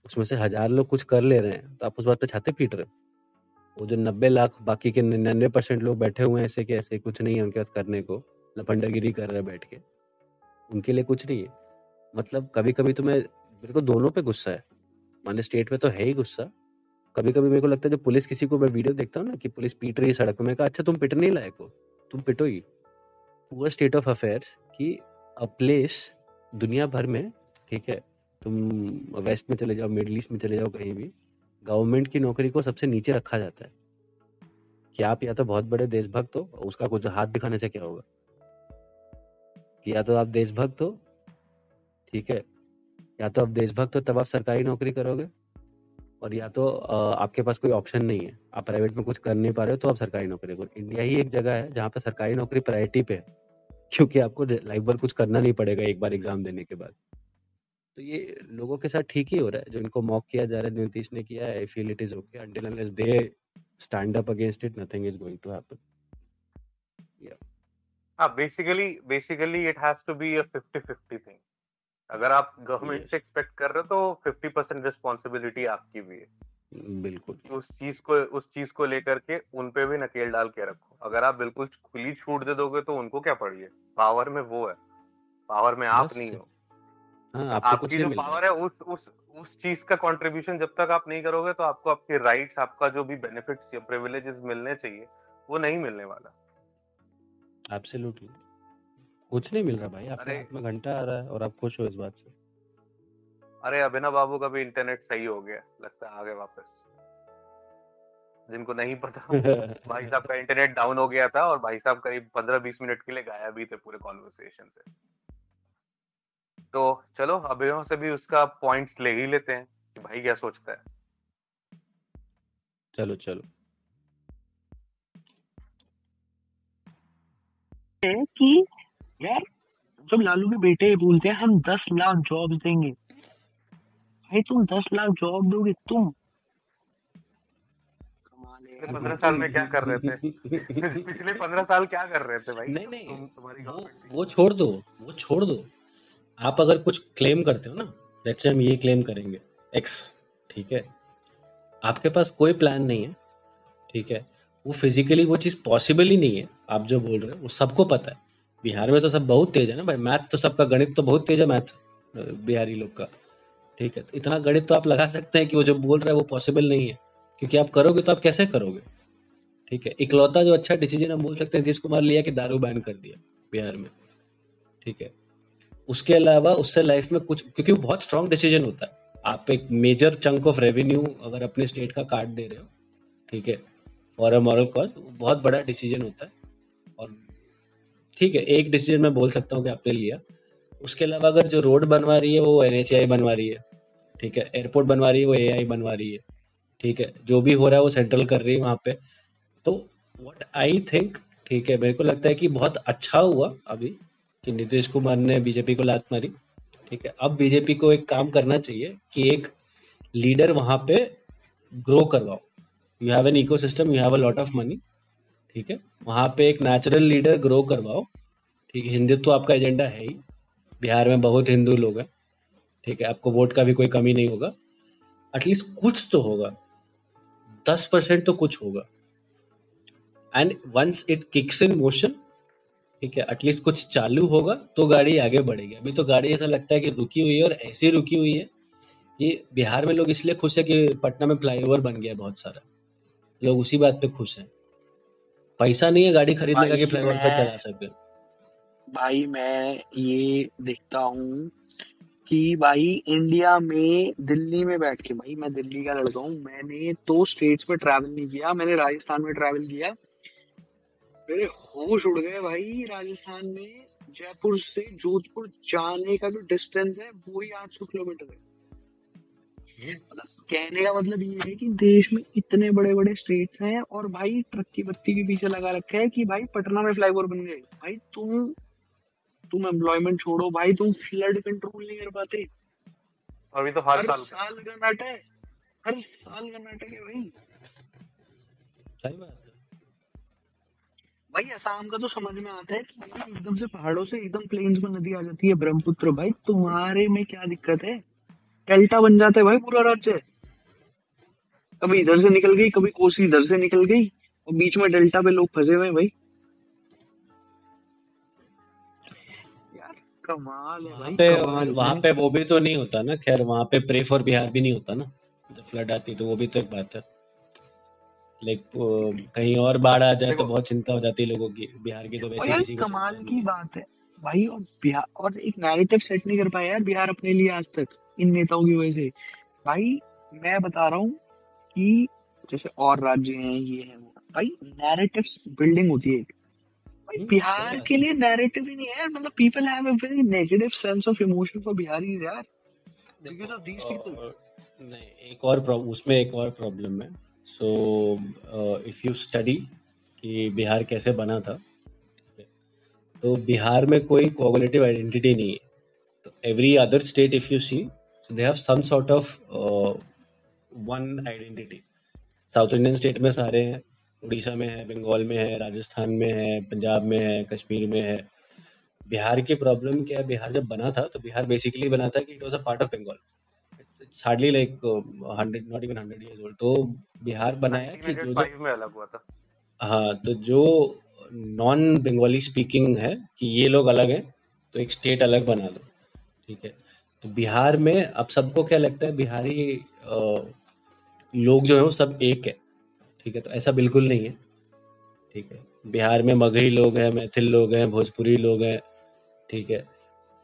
उसमें से हज़ार लोग कुछ कर ले रहे हैं तो आप उस बात पे छाते पीट रहे वो जो नब्बे लाख, बाकी के निन्यानवे परसेंट लोग बैठे हुए हैं ऐसे के ऐसे, कुछ नहीं है उनके पास करने को लफंडागिरी कर रहे हैं बैठ के। उनके लिए कुछ नहीं है। मतलब कभी कभी तो मैं, मेरे को दोनों पे गुस्सा है। माने स्टेट में तो है ही गुस्सा। कभी कभी मेरे को लगता है जब पुलिस किसी को मैं वीडियो देखता हूँ ना कि पुलिस पीट रही है सड़क पे, मैं कहा अच्छा तुम पिटने लायक हो। तुम पिटो ही। पुअर स्टेट ऑफ़ अफेयर्स कि अ प्लेस दुनिया भर में, ठीक है, तुम वेस्ट में चले जाओ मिडिल ईस्ट में चले जाओ, कहीं भी गवर्नमेंट की नौकरी को सबसे नीचे रखा जाता है। कि आप या तो बहुत बड़े देशभक्त हो, उसका कुछ हाथ दिखाने से क्या होगा? कि या तो आप देशभक्त हो, ठीक है, या तो आप देशभक्त हो, तब आप सरकारी नौकरी करोगे। और या तो आपके पास कोई ऑप्शन नहीं है। आप प्राइवेट में कुछ कर नहीं पा रहे हो तो आप सरकारी नौकरी करो। इंडिया ही एक जगह है जहाँ पे सरकारी नौकरी प्रायोरिटी पे है, क्योंकि आपको लाइफ भर कुछ करना नहीं पड़ेगा एक बार एग्ज़ाम देने के बाद। तो ये लोगों के साथ ठीक ही हो रहा है जो इनको मॉक किया जा रहा है, नीतीश ने किया I feel it is okay until unless they stand up against it nothing is going to happen हाँ basically basically it has to be a 50-50 thing अगर आप गवर्नमेंट से एक्सपेक्ट कर रहे हो तो 50 परसेंट रिस्पॉन्सिबिलिटी आपकी भी है। बिल्कुल। उस चीज़ को उस चीज़ को लेकर के उन पे भी नकेल डाल के रखो। अगर आप बिल्कुल खुली छूट दे दोगे तो उनको क्या पड़िए पावर में वो है। पावर में आप नहीं हो। हाँ, आपको आपकी जो पावर है उस उस उस चीज़ का कंट्रीब्यूशन जब तक आप नहीं करोगे तो आपको आपके राइट्स आपका जो भी बेनिफिट्स या प्रिविलेजेस मिलने चाहिए वो नहीं मिलने वाला। एब्सोल्युटली कुछ नहीं मिल रहा भाई आपके हाथ में घंटा आ रहा है और आप खुश हो इस बात से। अरे अभिनव बाबू का भी इंटरनेट सही हो गया लगता है आगे वापस। जिनको नहीं पता भाई साहब का इंटरनेट डाउन हो गया था और भाई साहब करीब पंद्रह बीस मिनट के लिए गायब भी थे पूरे कॉन्वर्सेशन से। तो चलो अभिनव से भी उसका पॉइंट्स ले ही लेते हैं कि भाई क्या सोचता है। चलो चलो। कि यार जब लालू के बेटे बोलते हैं हम दस लाख जॉब्स देंगे। भाई तुम दस लाख जॉब दोगे तुम। पंद्रह साल में क्या कर रहे थे? पिछले पंद्रह साल क्या कर रहे थे भाई? नहीं नहीं तुम्हारी वो, वो छोड़ दो वो छोड़ दो। आप अगर कुछ क्लेम करते हो ना जैसे हम ये क्लेम करेंगे एक्स ठीक है? आपके पास कोई प्लान नहीं है ठीक है? वो फिजिकली वो चीज़ पॉसिबल ही नहीं है आप जो बोल रहे हो वो सबको पता है। बिहार में तो सब बहुत तेज है ना भाई। मैथ तो सबका, गणित तो बहुत तेज है मैथ, बिहारी लोग का। ठीक है तो इतना गणित तो आप लगा सकते हैं कि वो जो बोल रहा है वो पॉसिबल नहीं है। क्योंकि आप करोगे तो आप कैसे करोगे? ठीक है, इकलौता जो अच्छा डिसीज़न हम बोल सकते हैं, नीतीश कुमार लिया कि दारू बैन कर दिया बिहार में। ठीक है, उसके अलावा उससे लाइफ में कुछ, क्योंकि वो बहुत स्ट्रॉन्ग डिसीज़न होता है। आप एक मेजर चंक ऑफ़ रेवेन्यू अगर अपने स्टेट का काट दे रहे हो, ठीक है, और मॉरल कॉज बहुत बड़ा डिसीज़न होता है। और ठीक है, एक डिसीज़न मैं बोल सकता हूँ कि आपने लिया। उसके अलावा अगर जो रोड बनवा रही है, वो एन बनवा रही है। ठीक है एयरपोर्ट बनवा रही है, वो ए बनवा रही है। ठीक है, जो भी हो रहा है, वो सेंट्रल कर रही है वहाँ पे। तो वट आई थिंक ठीक है, मेरे को लगता है कि बहुत अच्छा हुआ अभी कि नीतीश कुमार ने बीजेपी को लात मारी। ठीक है, अब बीजेपी को एक काम करना चाहिए कि एक लीडर वहाँ पे ग्रो करवाओ। You have an ecosystem you have a lot of money ठीक है? वहाँ पे एक नेचुरल लीडर ग्रो करवाओ। ठीक है, हिंदुत्व आपका एजेंडा है ही। बिहार में बहुत हिंदू लोग हैं। ठीक है, आपको वोट का भी कोई कमी नहीं होगा। एटलीस्ट कुछ तो होगा। दस परसेंट तो कुछ होगा। And once it kicks in motion ठीक है एटलीस्ट कुछ चालू होगा तो गाड़ी आगे बढ़ेगी। अभी तो गाड़ी ऐसा लगता है कि रुकी हुई है और ऐसी रुकी हुई है कि बिहार में लोग इसलिए खुश है कि पटना में फ्लाईओवर बन गया बहुत सारा। लोग उसी बात पे खुश हैं। पैसा नहीं है गाड़ी खरीदने का कि फ्लाईओवर पे चला सके। भाई मैं ये देखता हूँ कि भाई इंडिया में दिल्ली में बैठ के भाई मैं दिल्ली का लड़का हूँ मैंने तो स्टेट्स में ट्रैवल नहीं किया मैंने राजस्थान में ट्रैवल किया। मेरे होश उड़ गए भाई राजस्थान में जयपुर से जोधपुर जाने का जो डिस्टेंस है वो ही आठ सौ किलोमीटर है। कहने का मतलब ये है कि देश में इतने बड़े बड़े स्टेट्स हैं और भाई ट्रक की बत्ती के पीछे लगा रखा है कि भाई पटना में फ्लाईओवर बन गए। भाई तुम तुम एम्प्लॉयमेंट छोड़ो भाई तुम फ्लड कंट्रोल नहीं कर पाते। अभी तो हर, हर साल। साल का नाटक हर साल का नाटक है भाई। सही बात भाई असम का तो समझ में आता है कि एकदम से पहाड़ों से एकदम प्लेन्स में नदी आ जाती है। ब्रह्मपुत्र भाई तुम्हारे में क्या दिक्कत है? डेल्टा बन जाता है भाई पूरा राज्य। कभी इधर से निकल गई कभी कोसी इधर से निकल गई और बीच में डेल्टा पे लोग फंसे हुए भाई। कमाल है भाई पे कमाल वहाँ पे वो भी तो नहीं होता ना खैर वहाँ पे प्रे फॉर बिहार भी नहीं होता ना। जब फ्लड आती तो वो भी तो एक बात है। लाइक कहीं और बाढ़ आ जाए तो बहुत चिंता हो जाती है लोगों की बिहार की तो वैसे कमाल की बात है। भाई और बिहार और एक नैरेटिव सेट नहीं कर पाया यार बिहार अपने लिए आज तक। इन नेताओं की वजह से भाई मैं बता रहा हूँ कि जैसे और राज्य हैं ये है वो भाई नैरेटिव बिल्डिंग होती है भाई हम्म, बिहार के लिए नैरेटिव ही नहीं है मतलब people have a very negative sense of emotion for Bihari यार। बिकॉज़ ऑफ़ दीज पीपल नहीं एक और उसमें एक और प्रॉब्लम है। सो इफ़ यू स्टडी कि बिहार कैसे बना था तो बिहार में कोई कोऑगुलेटिव आइडेंटिटी नहीं है। तो every other state if you see they have some sort of one identity south Indian state में सारे हैं उड़ीसा में है बंगाल में है राजस्थान में है पंजाब में है कश्मीर में है। बिहार की प्रॉब्लम क्या है? बिहार जब बना था तो बिहार बेसिकली बना था कि it was a part of Bengal it's hardly like hundred not even hundred years old तो बिहार बनाया कि जो जो 1985 में अलग हुआ था। हाँ तो जो नॉन बंगाली स्पीकिंग है कि ये लोग अलग हैं तो एक स्टेट अलग बना दो। ठीक है? तो बिहार में अब सबको क्या लगता है बिहारी लोग जो है वो सब एक है ठीक है? तो ऐसा बिल्कुल नहीं है ठीक है? बिहार में मगही लोग हैं मैथिल लोग हैं भोजपुरी लोग हैं ठीक है?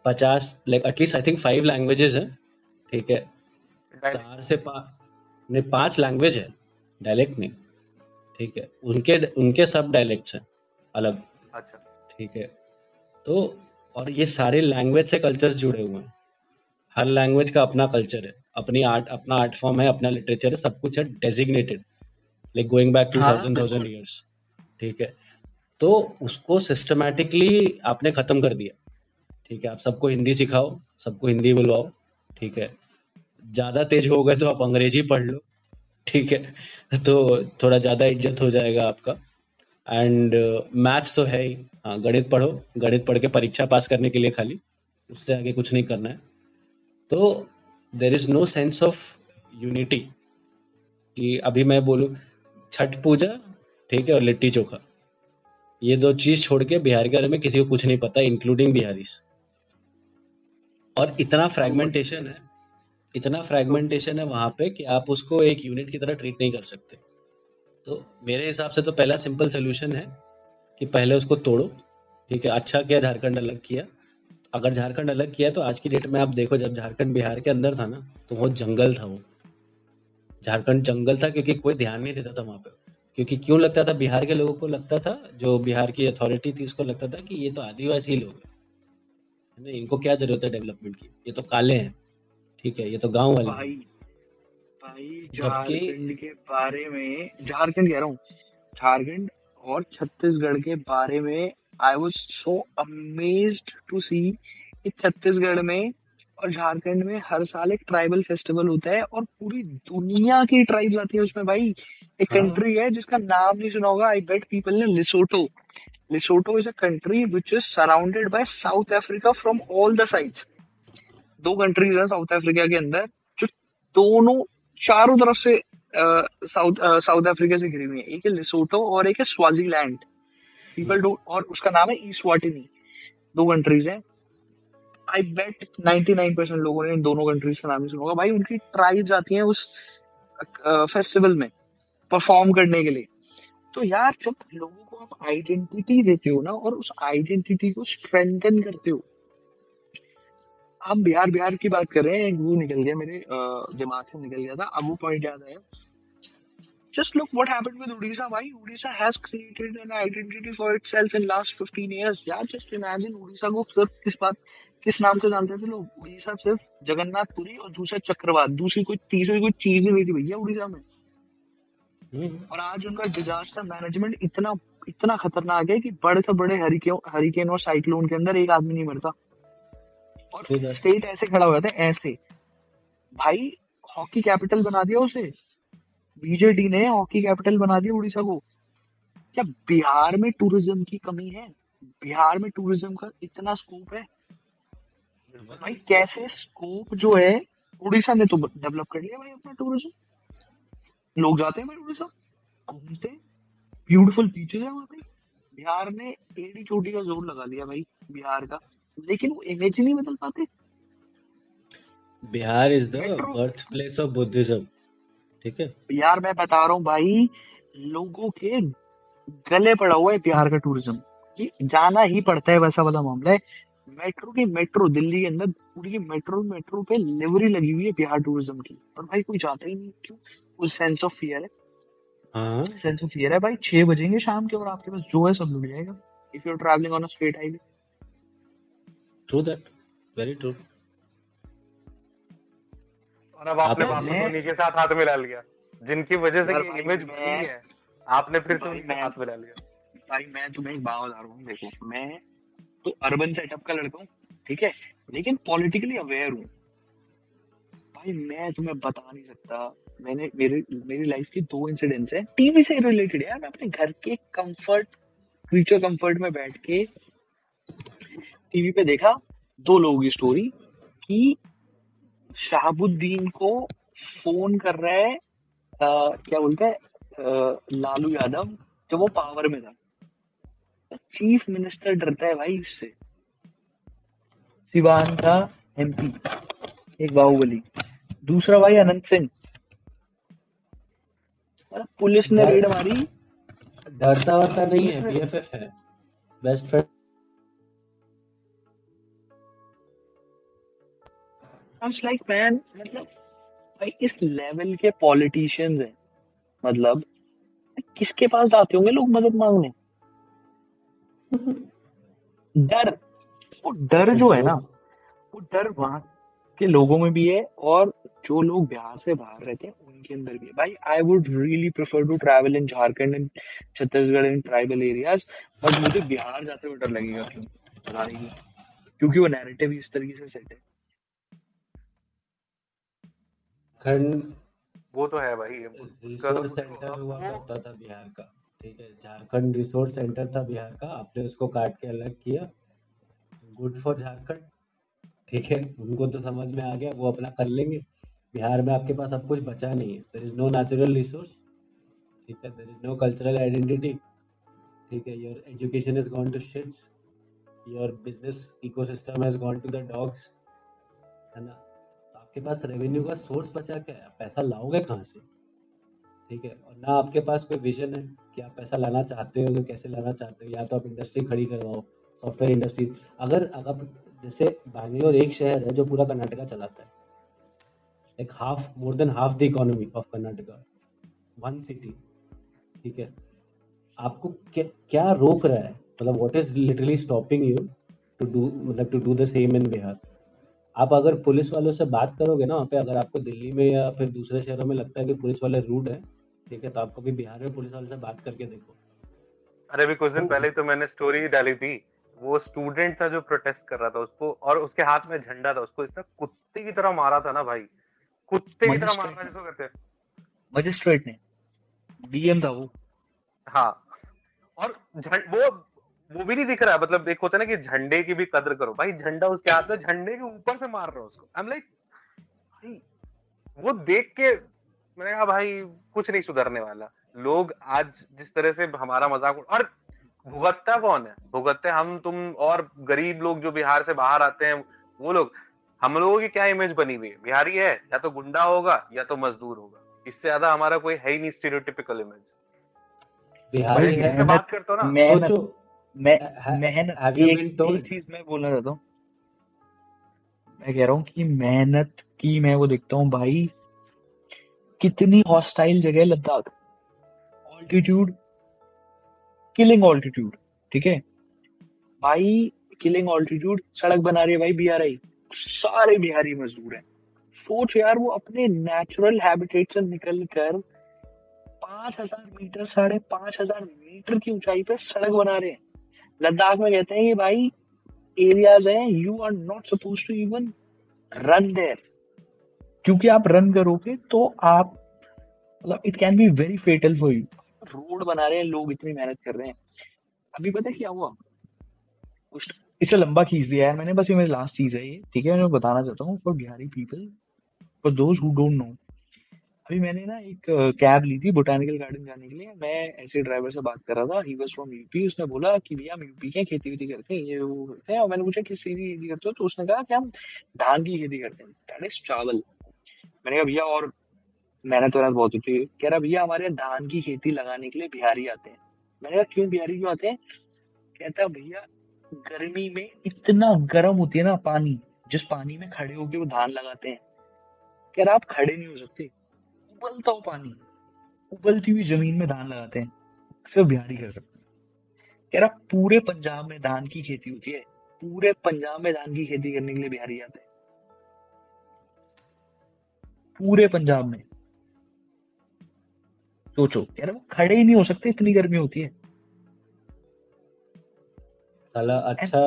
पचास like at least I think five languages हैं ठीक है? चार से पाँच नहीं पाँच लैंग्वेज है डायलेक्ट नहीं ठीक है? उनके उनके सब डायलेक्ट्स हैं अलग अच्छा। ठीक है? तो और ये सारे लैंग्वेज से कल्चर्स जुड़े हुए हैं। हर लैंग्वेज का अपना कल्चर है। अपनी आर्ट अपना आर्ट फॉर्म है अपना लिटरेचर है सब कुछ है designated like going back to thousand thousand years ठीक है? तो उसको सिस्टमैटिकली आपने खत्म कर दिया। ठीक है? आप सबको हिंदी सिखाओ सबको हिंदी बुलवाओ। ठीक है? ज़्यादा तेज हो गए तो आप अंग्रेज़ी पढ़ लो। ठीक है? तो थोड़ा ज़्यादा इज़्ज़त हो जाएगा आपका। एंड मैथ्स uh, तो है ही। हाँ गणित पढ़ो। गणित पढ़ के परीक्षा पास करने के लिए खाली। उससे आगे कुछ नहीं करना है। तो there is no sense of unity कि अभी मैं बोलूँ छठ पूजा ठीक है और लिट्टी चोखा। ये दो चीज़ छोड़ के बिहार के बारे में किसी को कुछ नहीं पता इंक्लूडिंग बिहारी और इतना फ्रेगमेंटेशन है इतना फ्रेगमेंटेशन है वहाँ पे कि आप उसको एक यूनिट की तरह ट्रीट नहीं कर सकते। तो मेरे हिसाब से तो पहला सिंपल सोल्यूशन है कि पहले उसको तोड़ो ठीक है अच्छा किया झारखंड अलग किया अगर झारखंड अलग किया तो आज की डेट में आप देखो जब झारखंड बिहार के अंदर था ना तो वो जंगल था वो। झारखंड जंगल था क्योंकि कोई ध्यान नहीं देता था वहाँ पे। क्योंकि क्यों लगता था? बिहार के लोगों को लगता था जो बिहार की अथॉरिटी थी उसको लगता था कि ये तो आदिवासी लोग हैं। ना इनको क्या ज़रूरत है डेवलपमेंट की? ये तो काले हैं। ठीक है ये तो गाँव वाले भाई भाई झारखंड के बारे में झारखंड कह रहा हूँ झारखंड और छत्तीसगढ़ के बारे में I was so amaze to see कि छत्तीसगढ़ में और झारखंड में हर साल एक ट्राइबल फेस्टिवल होता है और पूरी दुनिया की ट्राइब्स आती है उसमें भाई। एक हाँ। कंट्री है जिसका नाम नहीं सुना होगा। आई बेट पीपल ने Lesotho Lesotho is a country which is surrounded by South Africa from all the sides दो कंट्रीज़ है साउथ अफ्रीका के अंदर जो दोनों चारों तरफ़ से साउथ साउथ अफ्रीका से घिरी हुई है। एक है लिसोटो और एक है स्वाजीलैंड पीपल डू और उसका नाम है ईस्वाटिनी दो कंट्रीज़ हैं. आई बेट 99 परसेंट लोगों ने दोनों कंट्रीज़ का नाम नहीं सुना होगा. भाई, उनकी ट्राइब्स आती हैं उस फेस्टिवल में परफॉर्म करने के लिए. तो यार, जब लोगों को आप आइडेंटिटी देते हो ना, और उस आइडेंटिटी को स्ट्रेंथन करते हो हम बिहार बिहार की बात कर रहे हैं वो निकल गया मेरे दिमाग से निकल गया था. अब वो पॉइंट याद आया. Just look what happened with Odisha. Why Odisha has created an identity for itself in last 15 years. यार just imagine Odisha को सिर्फ़ किस बात किस नाम से जानते थे लोग? उड़ीसा सिर्फ़ जगन्नाथपुरी और दूसरा चक्रवात दूसरी कोई तीसरी कोई चीज़ ही नहीं थी भैया उड़ीसा में। हम्म, और आज उनका डिजास्टर मैनेजमेंट इतना इतना खतरनाक है कि बड़े से बड़े हरिकेन हरिकेन और साइक्लोन के अंदर एक आदमी नहीं मरता। और स्टेट ऐसे खड़ा हो जाता है ऐसे। भाई हॉकी कैपिटल बना दिया उसे। बीजेडी ने हॉकी कैपिटल बना दिया उड़ीसा को। क्या बिहार में टूरिज़्म की कमी है? बिहार में टूरिज़्म का इतना स्कोप है? भाई कैसे स्कोप जो है उड़ीसा ने तो डेवलप कर लिया भाई अपना टूरिज़्म लोग जाते हैं भाई उड़ीसा घूमते ब्यूटीफुल बीचेस है वहाँ पे। बिहार ने एड़ी चोटी का ज़ोर लगा लिया भाई बिहार का। लेकिन वो इमेज ही नहीं बदल पाते। Bihar is the birth place of Buddhism ठीक है? यार मैं बता रहा हूँ भाई लोगों के गले पड़ा हुआ है बिहार का टूरिज़्म कि जाना ही पड़ता है वैसा वाला मामला है। मेट्रो की मेट्रो दिल्ली के अंदर पूरी मेट्रो मेट्रो पे लिवरी लगी हुई है बिहार टूरिज़्म की। और भाई कोई जाता ही नहीं क्यों? उस सेंस ऑफ़ फियर है। हाँ। सेंस ऑफ़ फियर है भाई छह बजेंगे शाम के और आपके पास जो है सब लुट जाएगा if you are travelling on a straight highway true that very true और अब आपने आपने- वापस उन्हीं के साथ हाथ मिला लिया। जिनकी वजह से इमेज बनी है आपने फिर से हाथ मिला लिया। भाई मैं तुम्हें एक बात बता रहा हूँ देखो मैं तो अर्बन सेटअप का लड़का हूँ ठीक है? लेकिन पॉलिटिकली अवेयर हूँ। भाई मैं तुम्हें बता नहीं सकता। मैंने मेरी मेरी लाइफ की दो इंसिडेंट्स हैं। टीवी से रिलेटेड यार मैं अपने घर के कंफर्ट क्रीचर कंफर्ट में बैठ के टीवी पे देखा दो लोगों की स्टोरी कि शहाबुद्दीन को फ़ोन कर रहा है अ, क्या बोलते हैं लालू यादव जब वो पावर में था। चीफ मिनिस्टर डरता है भाई इससे सिवान का एमपी एक बाहुबली। दूसरा भाई अनंत सिंह। पुलिस ने रेड मारी। डरता वरता नहीं है बीएफएफ है। बेस्ट फ्रेंड लाइक मैन मतलब भाई, इस लेवल के पॉलिटिशियंस हैं। मतलब किसके पास जाते होंगे लोग मदद मांगने? डर। वो डर जो है ना, वो डर वहाँ के लोगों में भी है और जो लोग बिहार से बाहर रहते हैं, उनके अंदर भी है। भाई I would really prefer to travel in Jharkhand and Chhattisgarh in tribal areas but मुझे बिहार जाते हुए डर लगेगा क्यों। क्योंकि वो नैरेटिव इस तरीके से सेट है। खंड वो तो है भाई रिसोर्स सेंटर हुआ करता था बिहार का ठीक है? झारखंड रिसोर्स सेंटर था बिहार का आपने उसको काट के अलग किया। गुड फॉर झारखंड ठीक है? उनको तो समझ में आ गया वो अपना कर लेंगे। बिहार में आपके पास अब कुछ बचा नहीं है। There is no natural resource ठीक है? There is no cultural identity ठीक है? Your education is gone to shits your business ecosystem has gone to the dogs है ना? तो आपके पास रेवेन्यू का सोर्स बचा क्या है? पैसा लाओगे कहाँ से? ठीक है, और ना आपके पास कोई विजन है कि आप पैसा लाना चाहते हो तो कैसे लाना चाहते हो? या तो आप इंडस्ट्री खड़ी करवाओ सॉफ्टवेयर इंडस्ट्री अगर अगर जैसे बैंगलोर एक शहर है जो पूरा कर्नाटका चलाता है एक half more than half the economy of Karnataka one city ठीक है, आपको क्या क्या रोक रहा है? मतलब what is literally stopping you to do मतलब to do the same in Bihar आप अगर पुलिस वालों से बात करोगे ना वहाँ पे अगर आपको दिल्ली में या फिर दूसरे शहरों में लगता है कि पुलिस वाले रूड है ठीक है तो आपको भी बिहार में पुलिस वाले से बात करके देखो। अरे अभी कुछ दिन पहले तो मैंने स्टोरी डाली थी वो स्टूडेंट था जो प्रोटेस्ट कर रहा था उसको और उसके हाथ में झंडा था उसको इतना कुत्ते की तरह मारा था ना भाई कुत्ते की तरह मारना जिसको कहते हैं। मजिस्ट्रेट ने डीएम था वो। हाँ और वो वो भी नहीं दिख रहा है मतलब एक होता है ना कि झंडे की भी कदर करो। भाई झंडा उसके हाथ में झंडे के ऊपर से मार रहा है उसको। आई एम लाइक भाई वो देख के मैंने कहा भाई कुछ नहीं सुधरने वाला। लोग आज जिस तरह से हमारा मज़ाक और भुगतता कौन है? भुगतते हम तुम और गरीब लोग जो बिहार से बाहर आते हैं वो लोग हम लोगों की क्या इमेज बनी हुई है? बिहारी है या तो गुंडा होगा या तो मजदूर होगा। इससे ज़्यादा हमारा कोई है ही नहीं स्टीरियोटिपिकल इमेज बिहारी बात करता हूँ ना। सोचो मैं मेहनत एक, एक चीज़ मैं बोलना चाहता हूँ। मैं कह रहा हूँ कि मेहनत की मैं वो देखता हूँ भाई कितनी हॉस्टाइल जगह है लद्दाख। ऑल्टीट्यूड किलिंग ऑल्टीट्यूड ठीक है? भाई किलिंग ऑल्टीट्यूड सड़क बना रही है भाई बीआरआई सारे बिहारी मजदूर हैं। सोच यार वो अपने नेचुरल हैबिटेट से निकल कर पाँच हज़ार मीटर साढ़े पाँच हज़ार मीटर की ऊंचाई पे सड़क बना रहे हैं। लद्दाख में कहते हैं कि भाई एरियाज़ हैं you are not suppose to even run there क्योंकि आप रन करोगे तो आप मतलब it can be very fatal for you road बना रहे हैं, लोग इतनी मेहनत कर रहे हैं. अभी पता क्या हुआ? कुछ इसे लंबा खींच दिया यार मैंने, बस ये मेरी लास्ट चीज़ है ये, ठीक है, मैं बताना चाहता हूँ for Bihari people for those who don't know अभी मैंने ना एक कैब ली थी बोटानिकल गार्डन जाने के लिए। मैं ऐसे ड्राइवर से बात कर रहा था। ही वाज फ्रॉम यूपी उसने बोला कि भैया हम यूपी के खेती वेती करते हैं, ये वो करते हैं। और मैंने पूछा, किस चीज़ की खेती करते हो? तो उसने कहा कि हम धान की खेती करते हैं। दैट इज़ चावल। मैंने कहा, भैया और मेहनत वेहनत बहुत होती है। कह रहा, भैया हमारे धान की खेती लगाने के लिए बिहारी आते हैं। मैंने कहा, क्यों बिहारी क्यों आते हैं? कहता, भैया, गर्मी में इतना गर्म होती है ना पानी, जिस पानी में खड़े होके वो धान लगाते हैं। कह रहा, आप खड़े नहीं हो सकते। उबलता हो पानी। उबलती हुई ज़मीन में धान लगाते हैं। सिर्फ़ बिहारी कर सकते हैं। कह रहा पूरे पंजाब में धान की खेती होती है। पूरे पंजाब में धान की खेती करने के लिए बिहारी आते हैं। पूरे पंजाब में। सोचो कह रहा वो खड़े ही नहीं हो सकते इतनी गर्मी होती है। साला अच्छा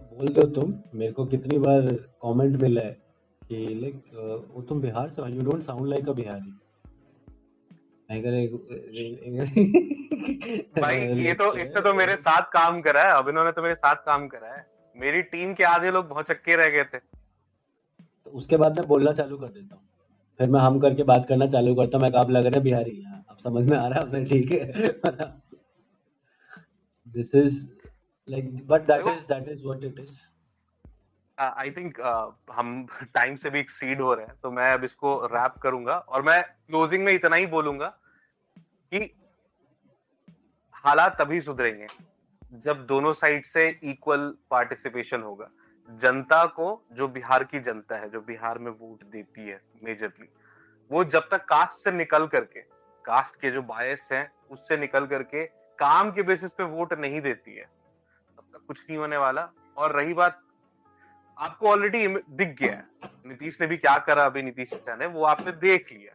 बोल दो तुम। मेरे को कितनी बार कमेंट मिला है। कि लाइक वो तुम बिहार से you don't sound like a Bihari. मैं कह भाई ये तो इसने तो मेरे साथ काम करा है अब इन्होंने तो मेरे साथ काम करा है। मेरी टीम के आधे लोग बहुत चक्के रह गए थे। तो उसके बाद मैं बोलना चालू कर देता हूँ। फिर मैं हम करके बात करना चालू करता हूँ मैं आप लग रहे बिहारी हाँ अब समझ में आ रहा है ठीक है। This is like but that is that is what it is I think हम टाइम से भी एक्सीड हो रहे हैं तो मैं अब इसको रैप करूँगा और मैं क्लोजिंग में इतना ही बोलूँगा कि हालात तभी सुधरेंगे जब दोनों साइड से इक्वल पार्टिसिपेशन होगा। जनता को जो बिहार की जनता है, जो बिहार में वोट देती है मेजरली वो जब तक कास्ट से निकल करके कास्ट के जो बायस हैं, उससे निकल करके काम के बेसिस पे वोट नहीं देती है, तब तक कुछ नहीं होने वाला। और रही बात आपको ऑलरेडी दिख गया है। नीतीश ने भी क्या करा अभी? नीतीश चाचा ने वो आपने देख लिया।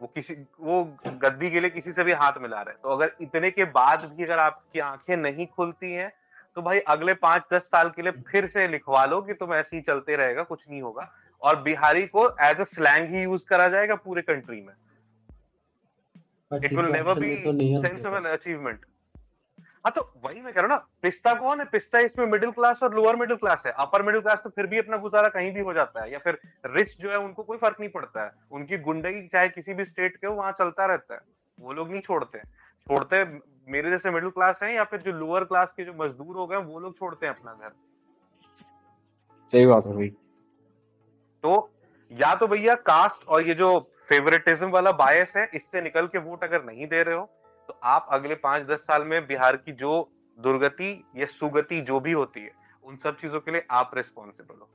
वो किसी वो गद्दी के लिए किसी से भी हाथ मिला रहे तो अगर इतने के बाद भी अगर आपकी आँखें नहीं खुलती हैं तो भाई अगले पाँच दस साल के लिए फिर से लिखवा लो कि तुम ऐसे ही चलते रहेगा कुछ नहीं होगा। और बिहारी को एज अ स्लैंग ही यूज़ करा जाएगा पूरे कंट्री में। It will never be sense of an achievement हाँ तो वही मैं कह रहा हूँ ना पिस्ता कौन है? पिस्ता इसमें मिडिल क्लास और लोअर मिडिल क्लास है। अपर मिडिल क्लास तो फिर भी अपना गुजारा कहीं भी हो जाता है या फिर रिच जो है उनको कोई फ़र्क नहीं पड़ता है। उनकी गुंडगी चाहे किसी भी स्टेट के हो वहाँ चलता रहता है। वो लोग नहीं छोड़ते छोड़ते मेरे जैसे मिडिल क्लास है या फिर जो लोअर क्लास के जो मजदूर हो गए वो लोग छोड़ते हैं अपना घर। सही बात है भाई तो या तो भैया कास्ट और ये जो फेवरेटिज्म वाला बायस है इससे निकल के वोट अगर नहीं दे रहे हो आप अगले पाँच दस साल में बिहार की जो दुर्गति या सुगति जो भी होती है, उन सब चीज़ों के लिए आप रिस्पॉन्सिबल हो।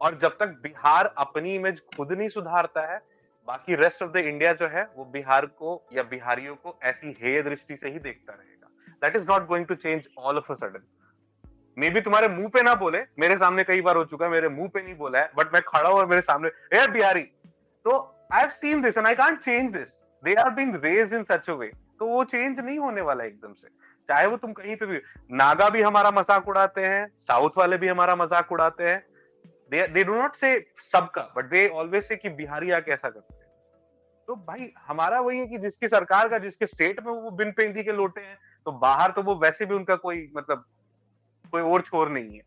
और जब तक बिहार अपनी इमेज खुद नहीं सुधारता है, बाकी रेस्ट ऑफ़ द इंडिया जो है, वो बिहार को या बिहारियों को ऐसी हेय दृष्टि से ही देखता रहेगा। That is not going to change all of a sudden maybe तुम्हारे मुँह पे ना बोले, मेरे सामने कई बार हो चुका है, मेरे मुँह पे नहीं बोला है बट मैं खड़ा हूँ मेरे सामने बिहारी तो I have seen this and I can't change this they are being raised in such a way तो वो चेंज नहीं होने वाला एकदम से। चाहे वो तुम कहीं पे भी नागा भी हमारा मज़ाक उड़ाते हैं, साउथ वाले भी हमारा मज़ाक उड़ाते हैं। दे डू नॉट से सबका बट दे ऑलवेज से कि बिहारी आ कैसा करते हैं। तो भाई, हमारा वही है कि जिसकी सरकार का, जिसके स्टेट में वो बिन पेंदी के लोटे हैं तो बाहर तो वो वैसे भी उनका कोई मतलब कोई और छोर नहीं है।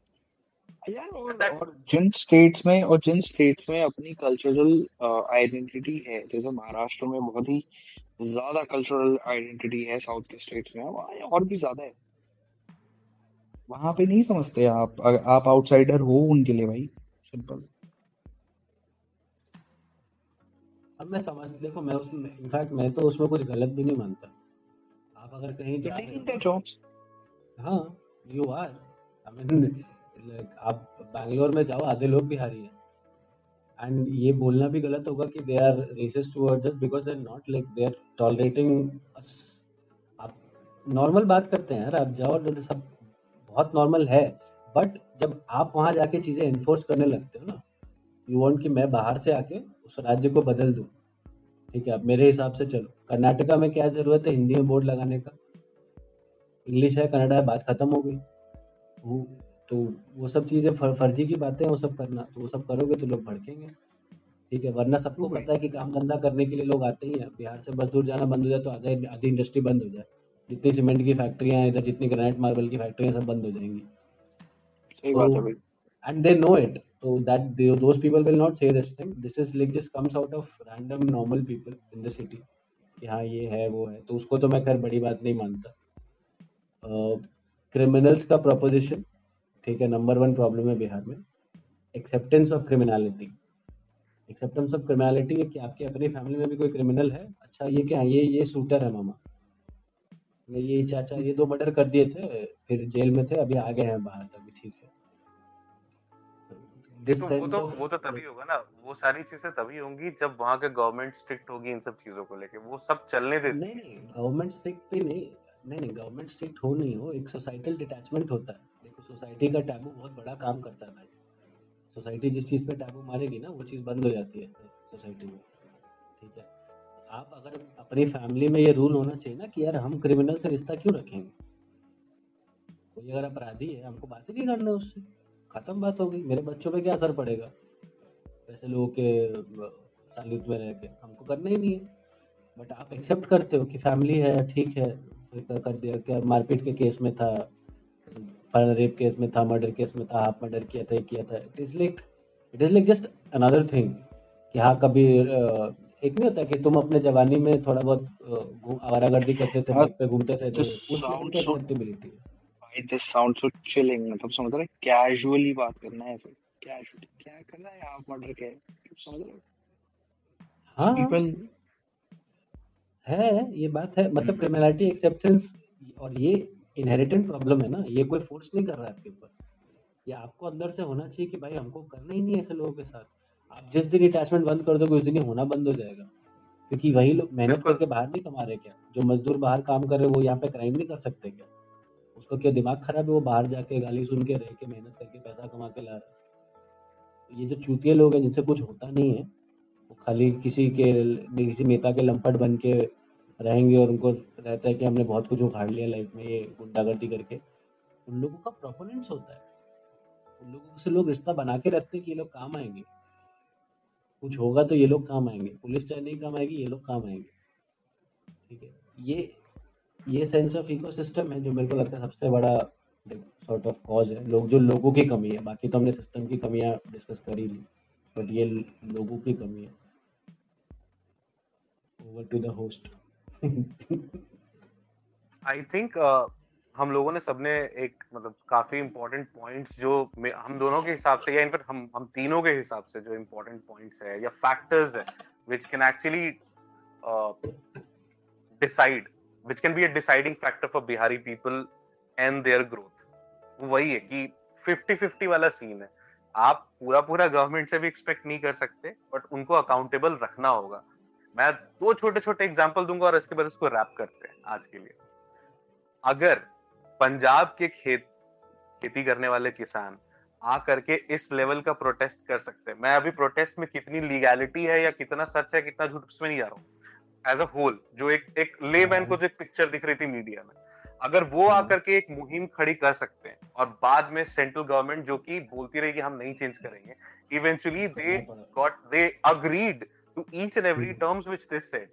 यार और, और जिन स्टेट्स में और जिन स्टेट्स में अपनी कल्चरल आइडेंटिटी है जैसे महाराष्ट्र में बहुत ही ज़्यादा कल्चरल आइडेंटिटी है साउथ के स्टेट्स में वहाँ और भी ज़्यादा है। वहाँ पे नहीं समझते आप आप आउटसाइडर हो उनके लिए भाई सिंपल अब मैं समझ देखो मैं उसमें इनफैक्ट मैं तो उसमें कुछ गलत भी नहीं मानता। आप अगर कहीं जा रहे जॉब्स हाँ। यू आर आई मीन आप बैंगलोर में जाओ, आधे लोग बिहारी हैं। एंड ये बोलना भी गलत होगा कि they are racist towards us because they are not like they are tolerating आप नॉर्मल बात करते हैं यार, आप जाओ तो सब बहुत नॉर्मल है। बट जब आप वहाँ जाके चीज़ें इन्फोर्स करने लगते हो ना यू वॉन्ट कि मैं बाहर से आके उस राज्य को बदल दूँ। ठीक है, अब मेरे हिसाब से चलो। कर्नाटका में क्या ज़रूरत है हिंदी में बोर्ड लगाने का? इंग्लिश है कनाडा है, बात खत्म हो गई। तो वो सब चीज़ें फर, फर्जी की बातें वो सब करना तो वो सब करोगे तो लोग भड़केंगे। ठीक है वरना सबको पता है कि काम धंधा करने के लिए लोग आते ही हैं। बिहार से बस दूर जाना बंद हो जाए तो आधा आधी इंडस्ट्री बंद हो जाए। जितनी सीमेंट की फैक्ट्रियाँ हैं इधर जितनी ग्रेनाइट मार्बल की फैक्ट्रियाँ सब बंद हो जाएँगी। एंड दे नो इट तो that those people will not say this thing this is like just comes out of random normal people in the city कि हाँ ये है वो है। तो उसको तो मैं खैर बड़ी बात नहीं मानता। क्रिमिनल्स uh, का प्रोपोजिशन ठीक है नंबर वन प्रॉब्लम है बिहार में acceptance of criminality acceptance of criminality है कि आपकी अपनी फैमिली में भी कोई क्रिमिनल है? अच्छा ये क्या ये ये शूटर है मामा। ये चाचा ये दो मर्डर कर दिए थे फिर जेल में थे अभी आ गए हैं बाहर तभी ठीक है। दिस तो वो तो वो तो तभी होगा ना वो सारी चीज़ें तभी होंगी जब वहाँ के गवर्नमेंट स्ट्रिक्ट होगी इन सब चीज़ों को लेके। वो सब चलने दे नहीं नहीं गवर्नमेंट स्ट्रिक्ट भी नहीं नहीं नहीं गवर्नमेंट स्ट्रिक्ट हो नहीं हो एक सोसाइटल डिटैचमेंट होता है। देखो सोसाइटी का टैबू बहुत बड़ा काम करता है भाई। सोसाइटी जिस चीज़ पे टैबू मारेगी ना, वो चीज़ बंद हो जाती है सोसाइटी में। ठीक है? आप अगर अपनी फैमिली में ये रूल होना चाहिए ना कि यार हम क्रिमिनल से रिश्ता क्यों रखेंगे? कोई अगर अपराधी है, हमको बात ही नहीं करना उससे। खत्म बात हो गई मेरे बच्चों पे क्या असर पड़ेगा? वैसे लोगों के, सालित में रह के। हमको करना ही नहीं है। बट आप एक्सेप्ट करते हो कि फैमिली है, ठीक है कर दिया, क्या मारपीट के केस में था? रेप केस में था मर्डर केस में था हाफ़ मर्डर किया था किया था। It is like it is like just another thing कि हाँ कभी एक नहीं होता कि तुम अपने जवानी में थोड़ा बहुत आवारागर्दी करते थे हाँ, पे घूमते थे तो लेवल की दिस साउंड सो चिलिंग मतलब समझ रहे कैजुअली बात करना है ऐसे। कैजुअली क्या करना है हाफ़ मर्डर के? समझ रहे हाँ? पीपल है ये बात है। मतलब क्रिमिनलिटी एक्सेप्टेंस और ये इनहेरिटेंट प्रॉब्लम है ना ये कोई फोर्स नहीं कर रहा है आपके ऊपर। ये आपको अंदर से होना चाहिए कि भाई हमको करना ही नहीं ऐसे लोगों के साथ। आप जिस दिन अटैचमेंट बंद कर दोगे उस दिन ही होना बंद हो जाएगा। क्योंकि वही लोग मेहनत करके बाहर नहीं कमा रहे क्या? जो मजदूर बाहर काम कर रहे वो यहाँ पे क्राइम नहीं कर सकते क्या? उसको क्या दिमाग खराब है? वो बाहर जाके गाली सुन के रह के मेहनत करके पैसा कमा के ला रहा ये जो चूतिए लोग हैं जिनसे कुछ होता नहीं है वो खाली किसी के किसी नेता के लंपट बन के रहेंगे और उनको रहता है कि हमने बहुत कुछ उखाड़ लिया लाइफ में ये गुंडागर्दी करके। उन लोगों का प्रोपोनेंट्स होता है। उन लोगों से लोग रिश्ता बना के रखते हैं कि ये लोग काम आएँगे। कुछ होगा तो ये लोग काम आएँगे। पुलिस चाहे नहीं काम आएगी, ये लोग काम आएँगे। ठीक है? ये ये सेंस ऑफ़ इकोसिस्टम है जो मेरे को लगता है सबसे बड़ा सॉर्ट ऑफ़ कॉज है। लोग जो लोगों की कमी है। बाकी तो हमने सिस्टम की कमियाँ डिस्कस कर ही ली। बट ये लोगों की कमी है। Over to the host I think uh, हम लोगों ने सबने एक मतलब काफ़ी इंपॉर्टेंट पॉइंट्स जो हम दोनों के हिसाब से या इनफैक्ट हम हम तीनों के हिसाब से जो इम्पोर्टेंट पॉइंट्स है या फैक्टर्स है which can actually decide which can be a deciding factor for Bihari people and their growth वही है कि फिफ्टी फिफ्टी वाला सीन है। आप पूरा पूरा गवर्नमेंट से भी एक्सपेक्ट नहीं कर सकते बट उनको अकाउंटेबल रखना होगा। मैं दो छोटे छोटे एग्ज़ाम्पल दूँगा और इसके बाद इसको रैप करते हैं आज के लिए। अगर पंजाब के खेत खेती करने वाले किसान आ करके इस लेवल का प्रोटेस्ट कर सकते हैं। मैं अभी प्रोटेस्ट में कितनी लीगैलिटी है या कितना सच है कितना झूठ उसमें नहीं जा रहा हूँ। एज अ होल जो एक एक ले मैन को जो एक पिक्चर दिख रही थी मीडिया में अगर वो हम्म। आकर के एक मुहिम खड़ी कर सकते हैं और बाद में सेंट्रल गवर्नमेंट जो कि बोलती रही कि हम नहीं चेंज करेंगे eventually they got they agreed to each and every terms which this said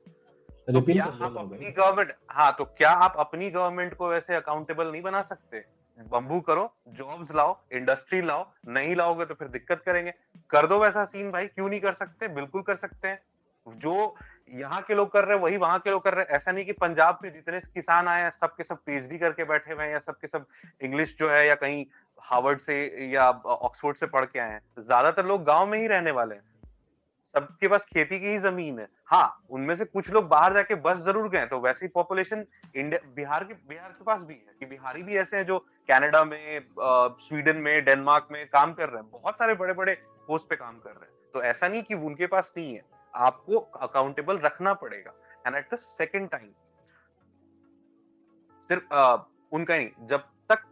तो क्या आप अपनी गवर्नमेंट हाँ तो क्या आप अपनी गवर्नमेंट को वैसे अकाउंटेबल नहीं बना सकते? बम्बू करो जॉब्स लाओ इंडस्ट्री लाओ नहीं लाओगे तो फिर दिक्कत करेंगे। कर दो वैसा सीन भाई क्यों नहीं कर सकते? बिल्कुल कर सकते हैं। जो यहाँ के लोग कर रहे हैं वही वहाँ के लोग कर रहे हैं। ऐसा नहीं कि पंजाब में जितने किसान आए हैं सब के सब पीएचडी करके बैठे हुए हैं या सब के सब इंग्लिश जो है या कहीं हार्वर्ड से या ऑक्सफोर्ड से पढ़ के आए हैं। ज़्यादातर लोग गाँव में ही रहने वाले हैं। सबके पास खेती की ही ज़मीन है। हाँ उनमें से कुछ लोग बाहर जाके बस ज़रूर गए तो वैसी पॉपुलेशन इंडिया बिहार के बिहार के पास भी है, कि बिहारी भी ऐसे हैं जो कनाडा में स्वीडन में डेनमार्क में काम कर रहे हैं। बहुत सारे बड़े बड़े पोस्ट पे काम कर रहे हैं। तो ऐसा नहीं कि उनके पास नहीं है, आपको अकाउंटेबल रखना पड़ेगा। And at the second time सिर्फ़ उनका ही जब तक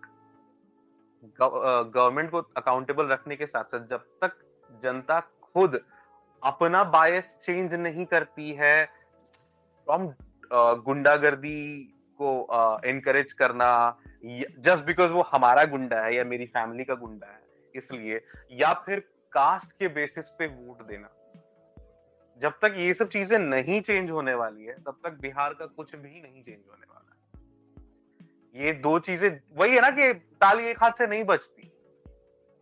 गवर्नमेंट को अकाउंटेबल रखने के साथ साथ जब तक जनता खुद अपना बायस चेंज नहीं करती है फ्रॉम गुंडागर्दी को एनकरेज करना जस्ट बिकॉज़ वो हमारा गुंडा है या मेरी फैमिली का गुंडा है, इसलिए, या फिर कास्ट के बेसिस पे वोट देना। जब तक ये सब चीज़ें नहीं चेंज होने वाली है, तब तक बिहार का कुछ भी नहीं चेंज होने वाला है। ये दो चीज़ें, वही है ना कि ताली एक हाथ से नहीं बचती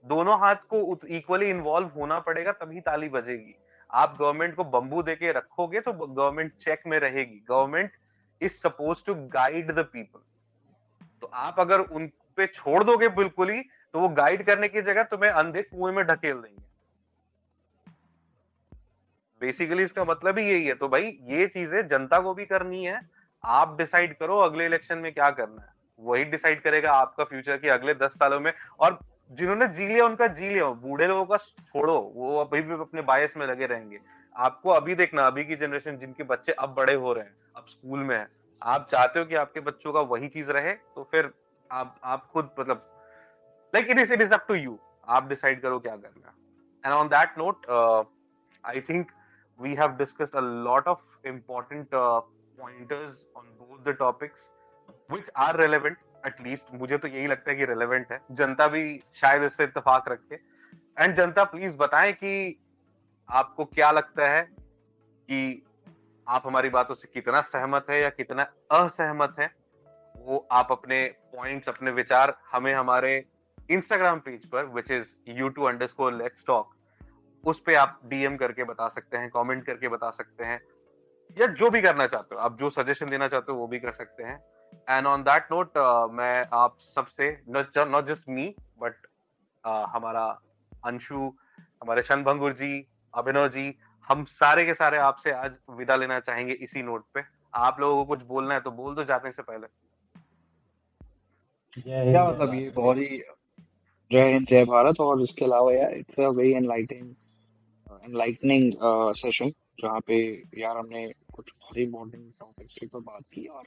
दोनों हाथ को इक्वली इन्वॉल्व होना पड़ेगा, तभी ताली बजेगी। आप गवर्नमेंट को बंबू देके रखोगे तो गवर्नमेंट चेक में रहेगी। Government is suppose to guide the people तो आप अगर उन पे छोड़ दोगे बिल्कुल ही तो वो गाइड करने की जगह तुम्हें अंधे कुएँ में ढकेल देंगे। बेसिकली इसका मतलब ही यही है। तो भाई, ये चीज़ें जनता को भी करनी है। आप डिसाइड करो अगले इलेक्शन में क्या करना है। वही डिसाइड करेगा आपका फ्यूचर कि अगले दस सालों में। और जिन्होंने जी लिया उनका जी लिया। बूढ़े लोगों का छोड़ो वो अभी भी अपने बायस में लगे रहेंगे। आपको अभी देखना अभी की जनरेशन जिनके बच्चे अब बड़े हो रहे हैं अब स्कूल में है आप चाहते हो कि आपके बच्चों का वही चीज़ रहे तो फिर आप आप खुद मतलब like it is it is up to you आप डिसाइड करो क्या करना। And on that note I think we have discussed a lot of uh, pointers on both the topics which are relevant at least मुझे तो यही लगता है कि रेलेवेंट है। जनता भी शायद इससे इतफाक रखे। एंड जनता प्लीज़ बताएँ कि आपको क्या लगता है कि आप हमारी बातों से कितना सहमत है या कितना असहमत है? वो आप अपने पॉइंट्स अपने विचार हमें हमारे इंस्टाग्राम पेज पर which is U two underscore let's talk उस पर आप डीएम करके बता सकते हैं कमेंट करके बता सकते हैं, या जो भी करना चाहते हो। आप जो सजेशन देना चाहते हो, वो भी कर सकते हैं। एंड ऑन दैट नोट मैं आप सबसे नॉट जस्ट मी बट हमारा अंशु हमारे शनभंगुर जी अभिनव जी हम सारे के सारे आपसे आज विदा लेना चाहेंगे इसी नोट पे। आप लोगों को कुछ बोलना है तो बोल दो जाने से पहले। क्या मतलब ये बहुत ही जय हिंद जय भारत और इसके अलावा यार it's a very enlighting enlightening session जहाँ पे यार हमने कुछ बहुत ही इम्पोर्टेंट टॉपिक्स के ऊपर बात की और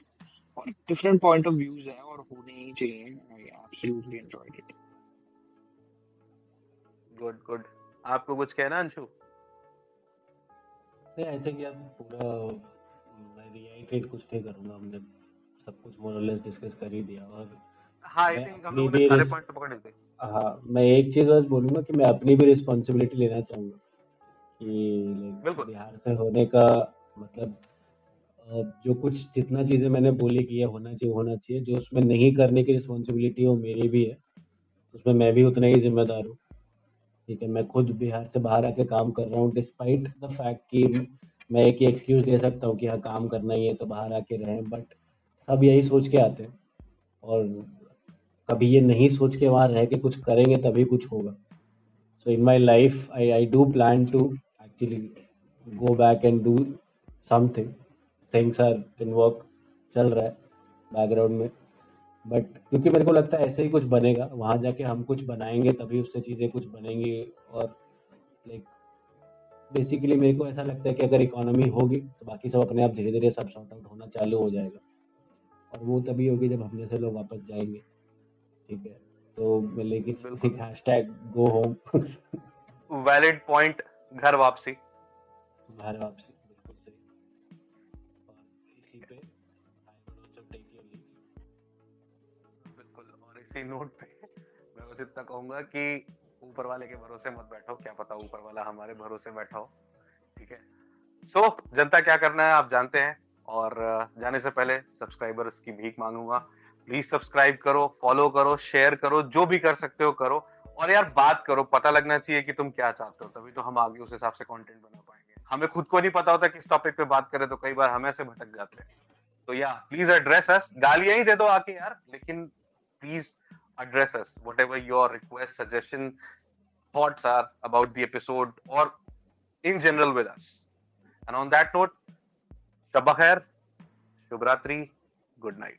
डिफरेंट पॉइंट ऑफ़ व्यूज़ है और होने ही चाहिए। I absolutely enjoyed it good good आपको कुछ कहना अंशु? नहीं आई थिंक यार पूरा मैं रिएक्ट कुछ नहीं करूँगा। हमने सब कुछ मोर और लेस डिस्कस कर ही दिया और हाँ आई थिंक हम लोगों ने सारे पॉइंट पकड़ लिए हाँ। मैं एक चीज़ बस बोलूँगा कि मैं अपनी भी रिस्पॉन्सिबिलिटी लेना चाहूँगा कि बिहार से होने का मतलब जो कुछ जितना चीज़ें मैंने बोली कि ये होना चाहिए होना चाहिए, जो उसमें नहीं करने की रिस्पॉन्सिबिलिटी वो मेरी भी है, उसमें मैं भी उतना ही जिम्मेदार हूँ। ठीक है, मैं खुद बिहार से बाहर आके काम कर रहा हूँ डिस्पाइट द फैक्ट कि मैं एक ही एक्सक्यूज दे सकता हूँ कि हाँ काम करना ही है तो बाहर आके रहें बट सब यही सोच के आते हैं। और कभी ये नहीं सोच के वहाँ रह के कुछ करेंगे तभी कुछ होगा। So in my life I I do plan to actually go back and do something things are in work चल रहा है बैकग्राउंड में। बट क्योंकि मेरे को लगता है ऐसे ही कुछ बनेगा वहाँ जाके हम कुछ बनाएँगे तभी उससे चीज़ें कुछ बनेंगी और लाइक बेसिकली मेरे को ऐसा लगता है कि अगर इकोनॉमी होगी तो बाकी सब अपने आप धीरे धीरे सब सॉर्ट आउट होना चालू हो जाएगा। और वो तभी होगी जब हम जैसे लोग वापस जाएँगे। ठीक है? तो मिलेगी hashtag go home valid point घर वापसी। घर वापसी। इसी नोट पे। मैं बस इतना कहूँगा कि ऊपर वाले के भरोसे मत बैठो क्या पता ऊपर वाला हमारे भरोसे बैठा हो ठीक है? सो so, जनता क्या करना है आप जानते हैं और जाने से पहले सब्सक्राइबर्स की भीख मांगूँगा। प्लीज़ सब्सक्राइब करो फॉलो करो शेयर करो जो भी कर सकते हो करो। और यार बात करो पता लगना चाहिए कि तुम क्या चाहते हो तभी तो हम आगे उस हिसाब से कंटेंट बना पाएँगे। हमें खुद को नहीं पता होता किस टॉपिक पे बात करें तो कई बार हमें से भटक जाते हैं। तो या प्लीज़ एड्रेस अस गालियाँ ही दे दो आके यार लेकिन please address us, whatever your request, suggestion, thoughts are about the episode or in general with us. And on that note, Shabba Khair, good night.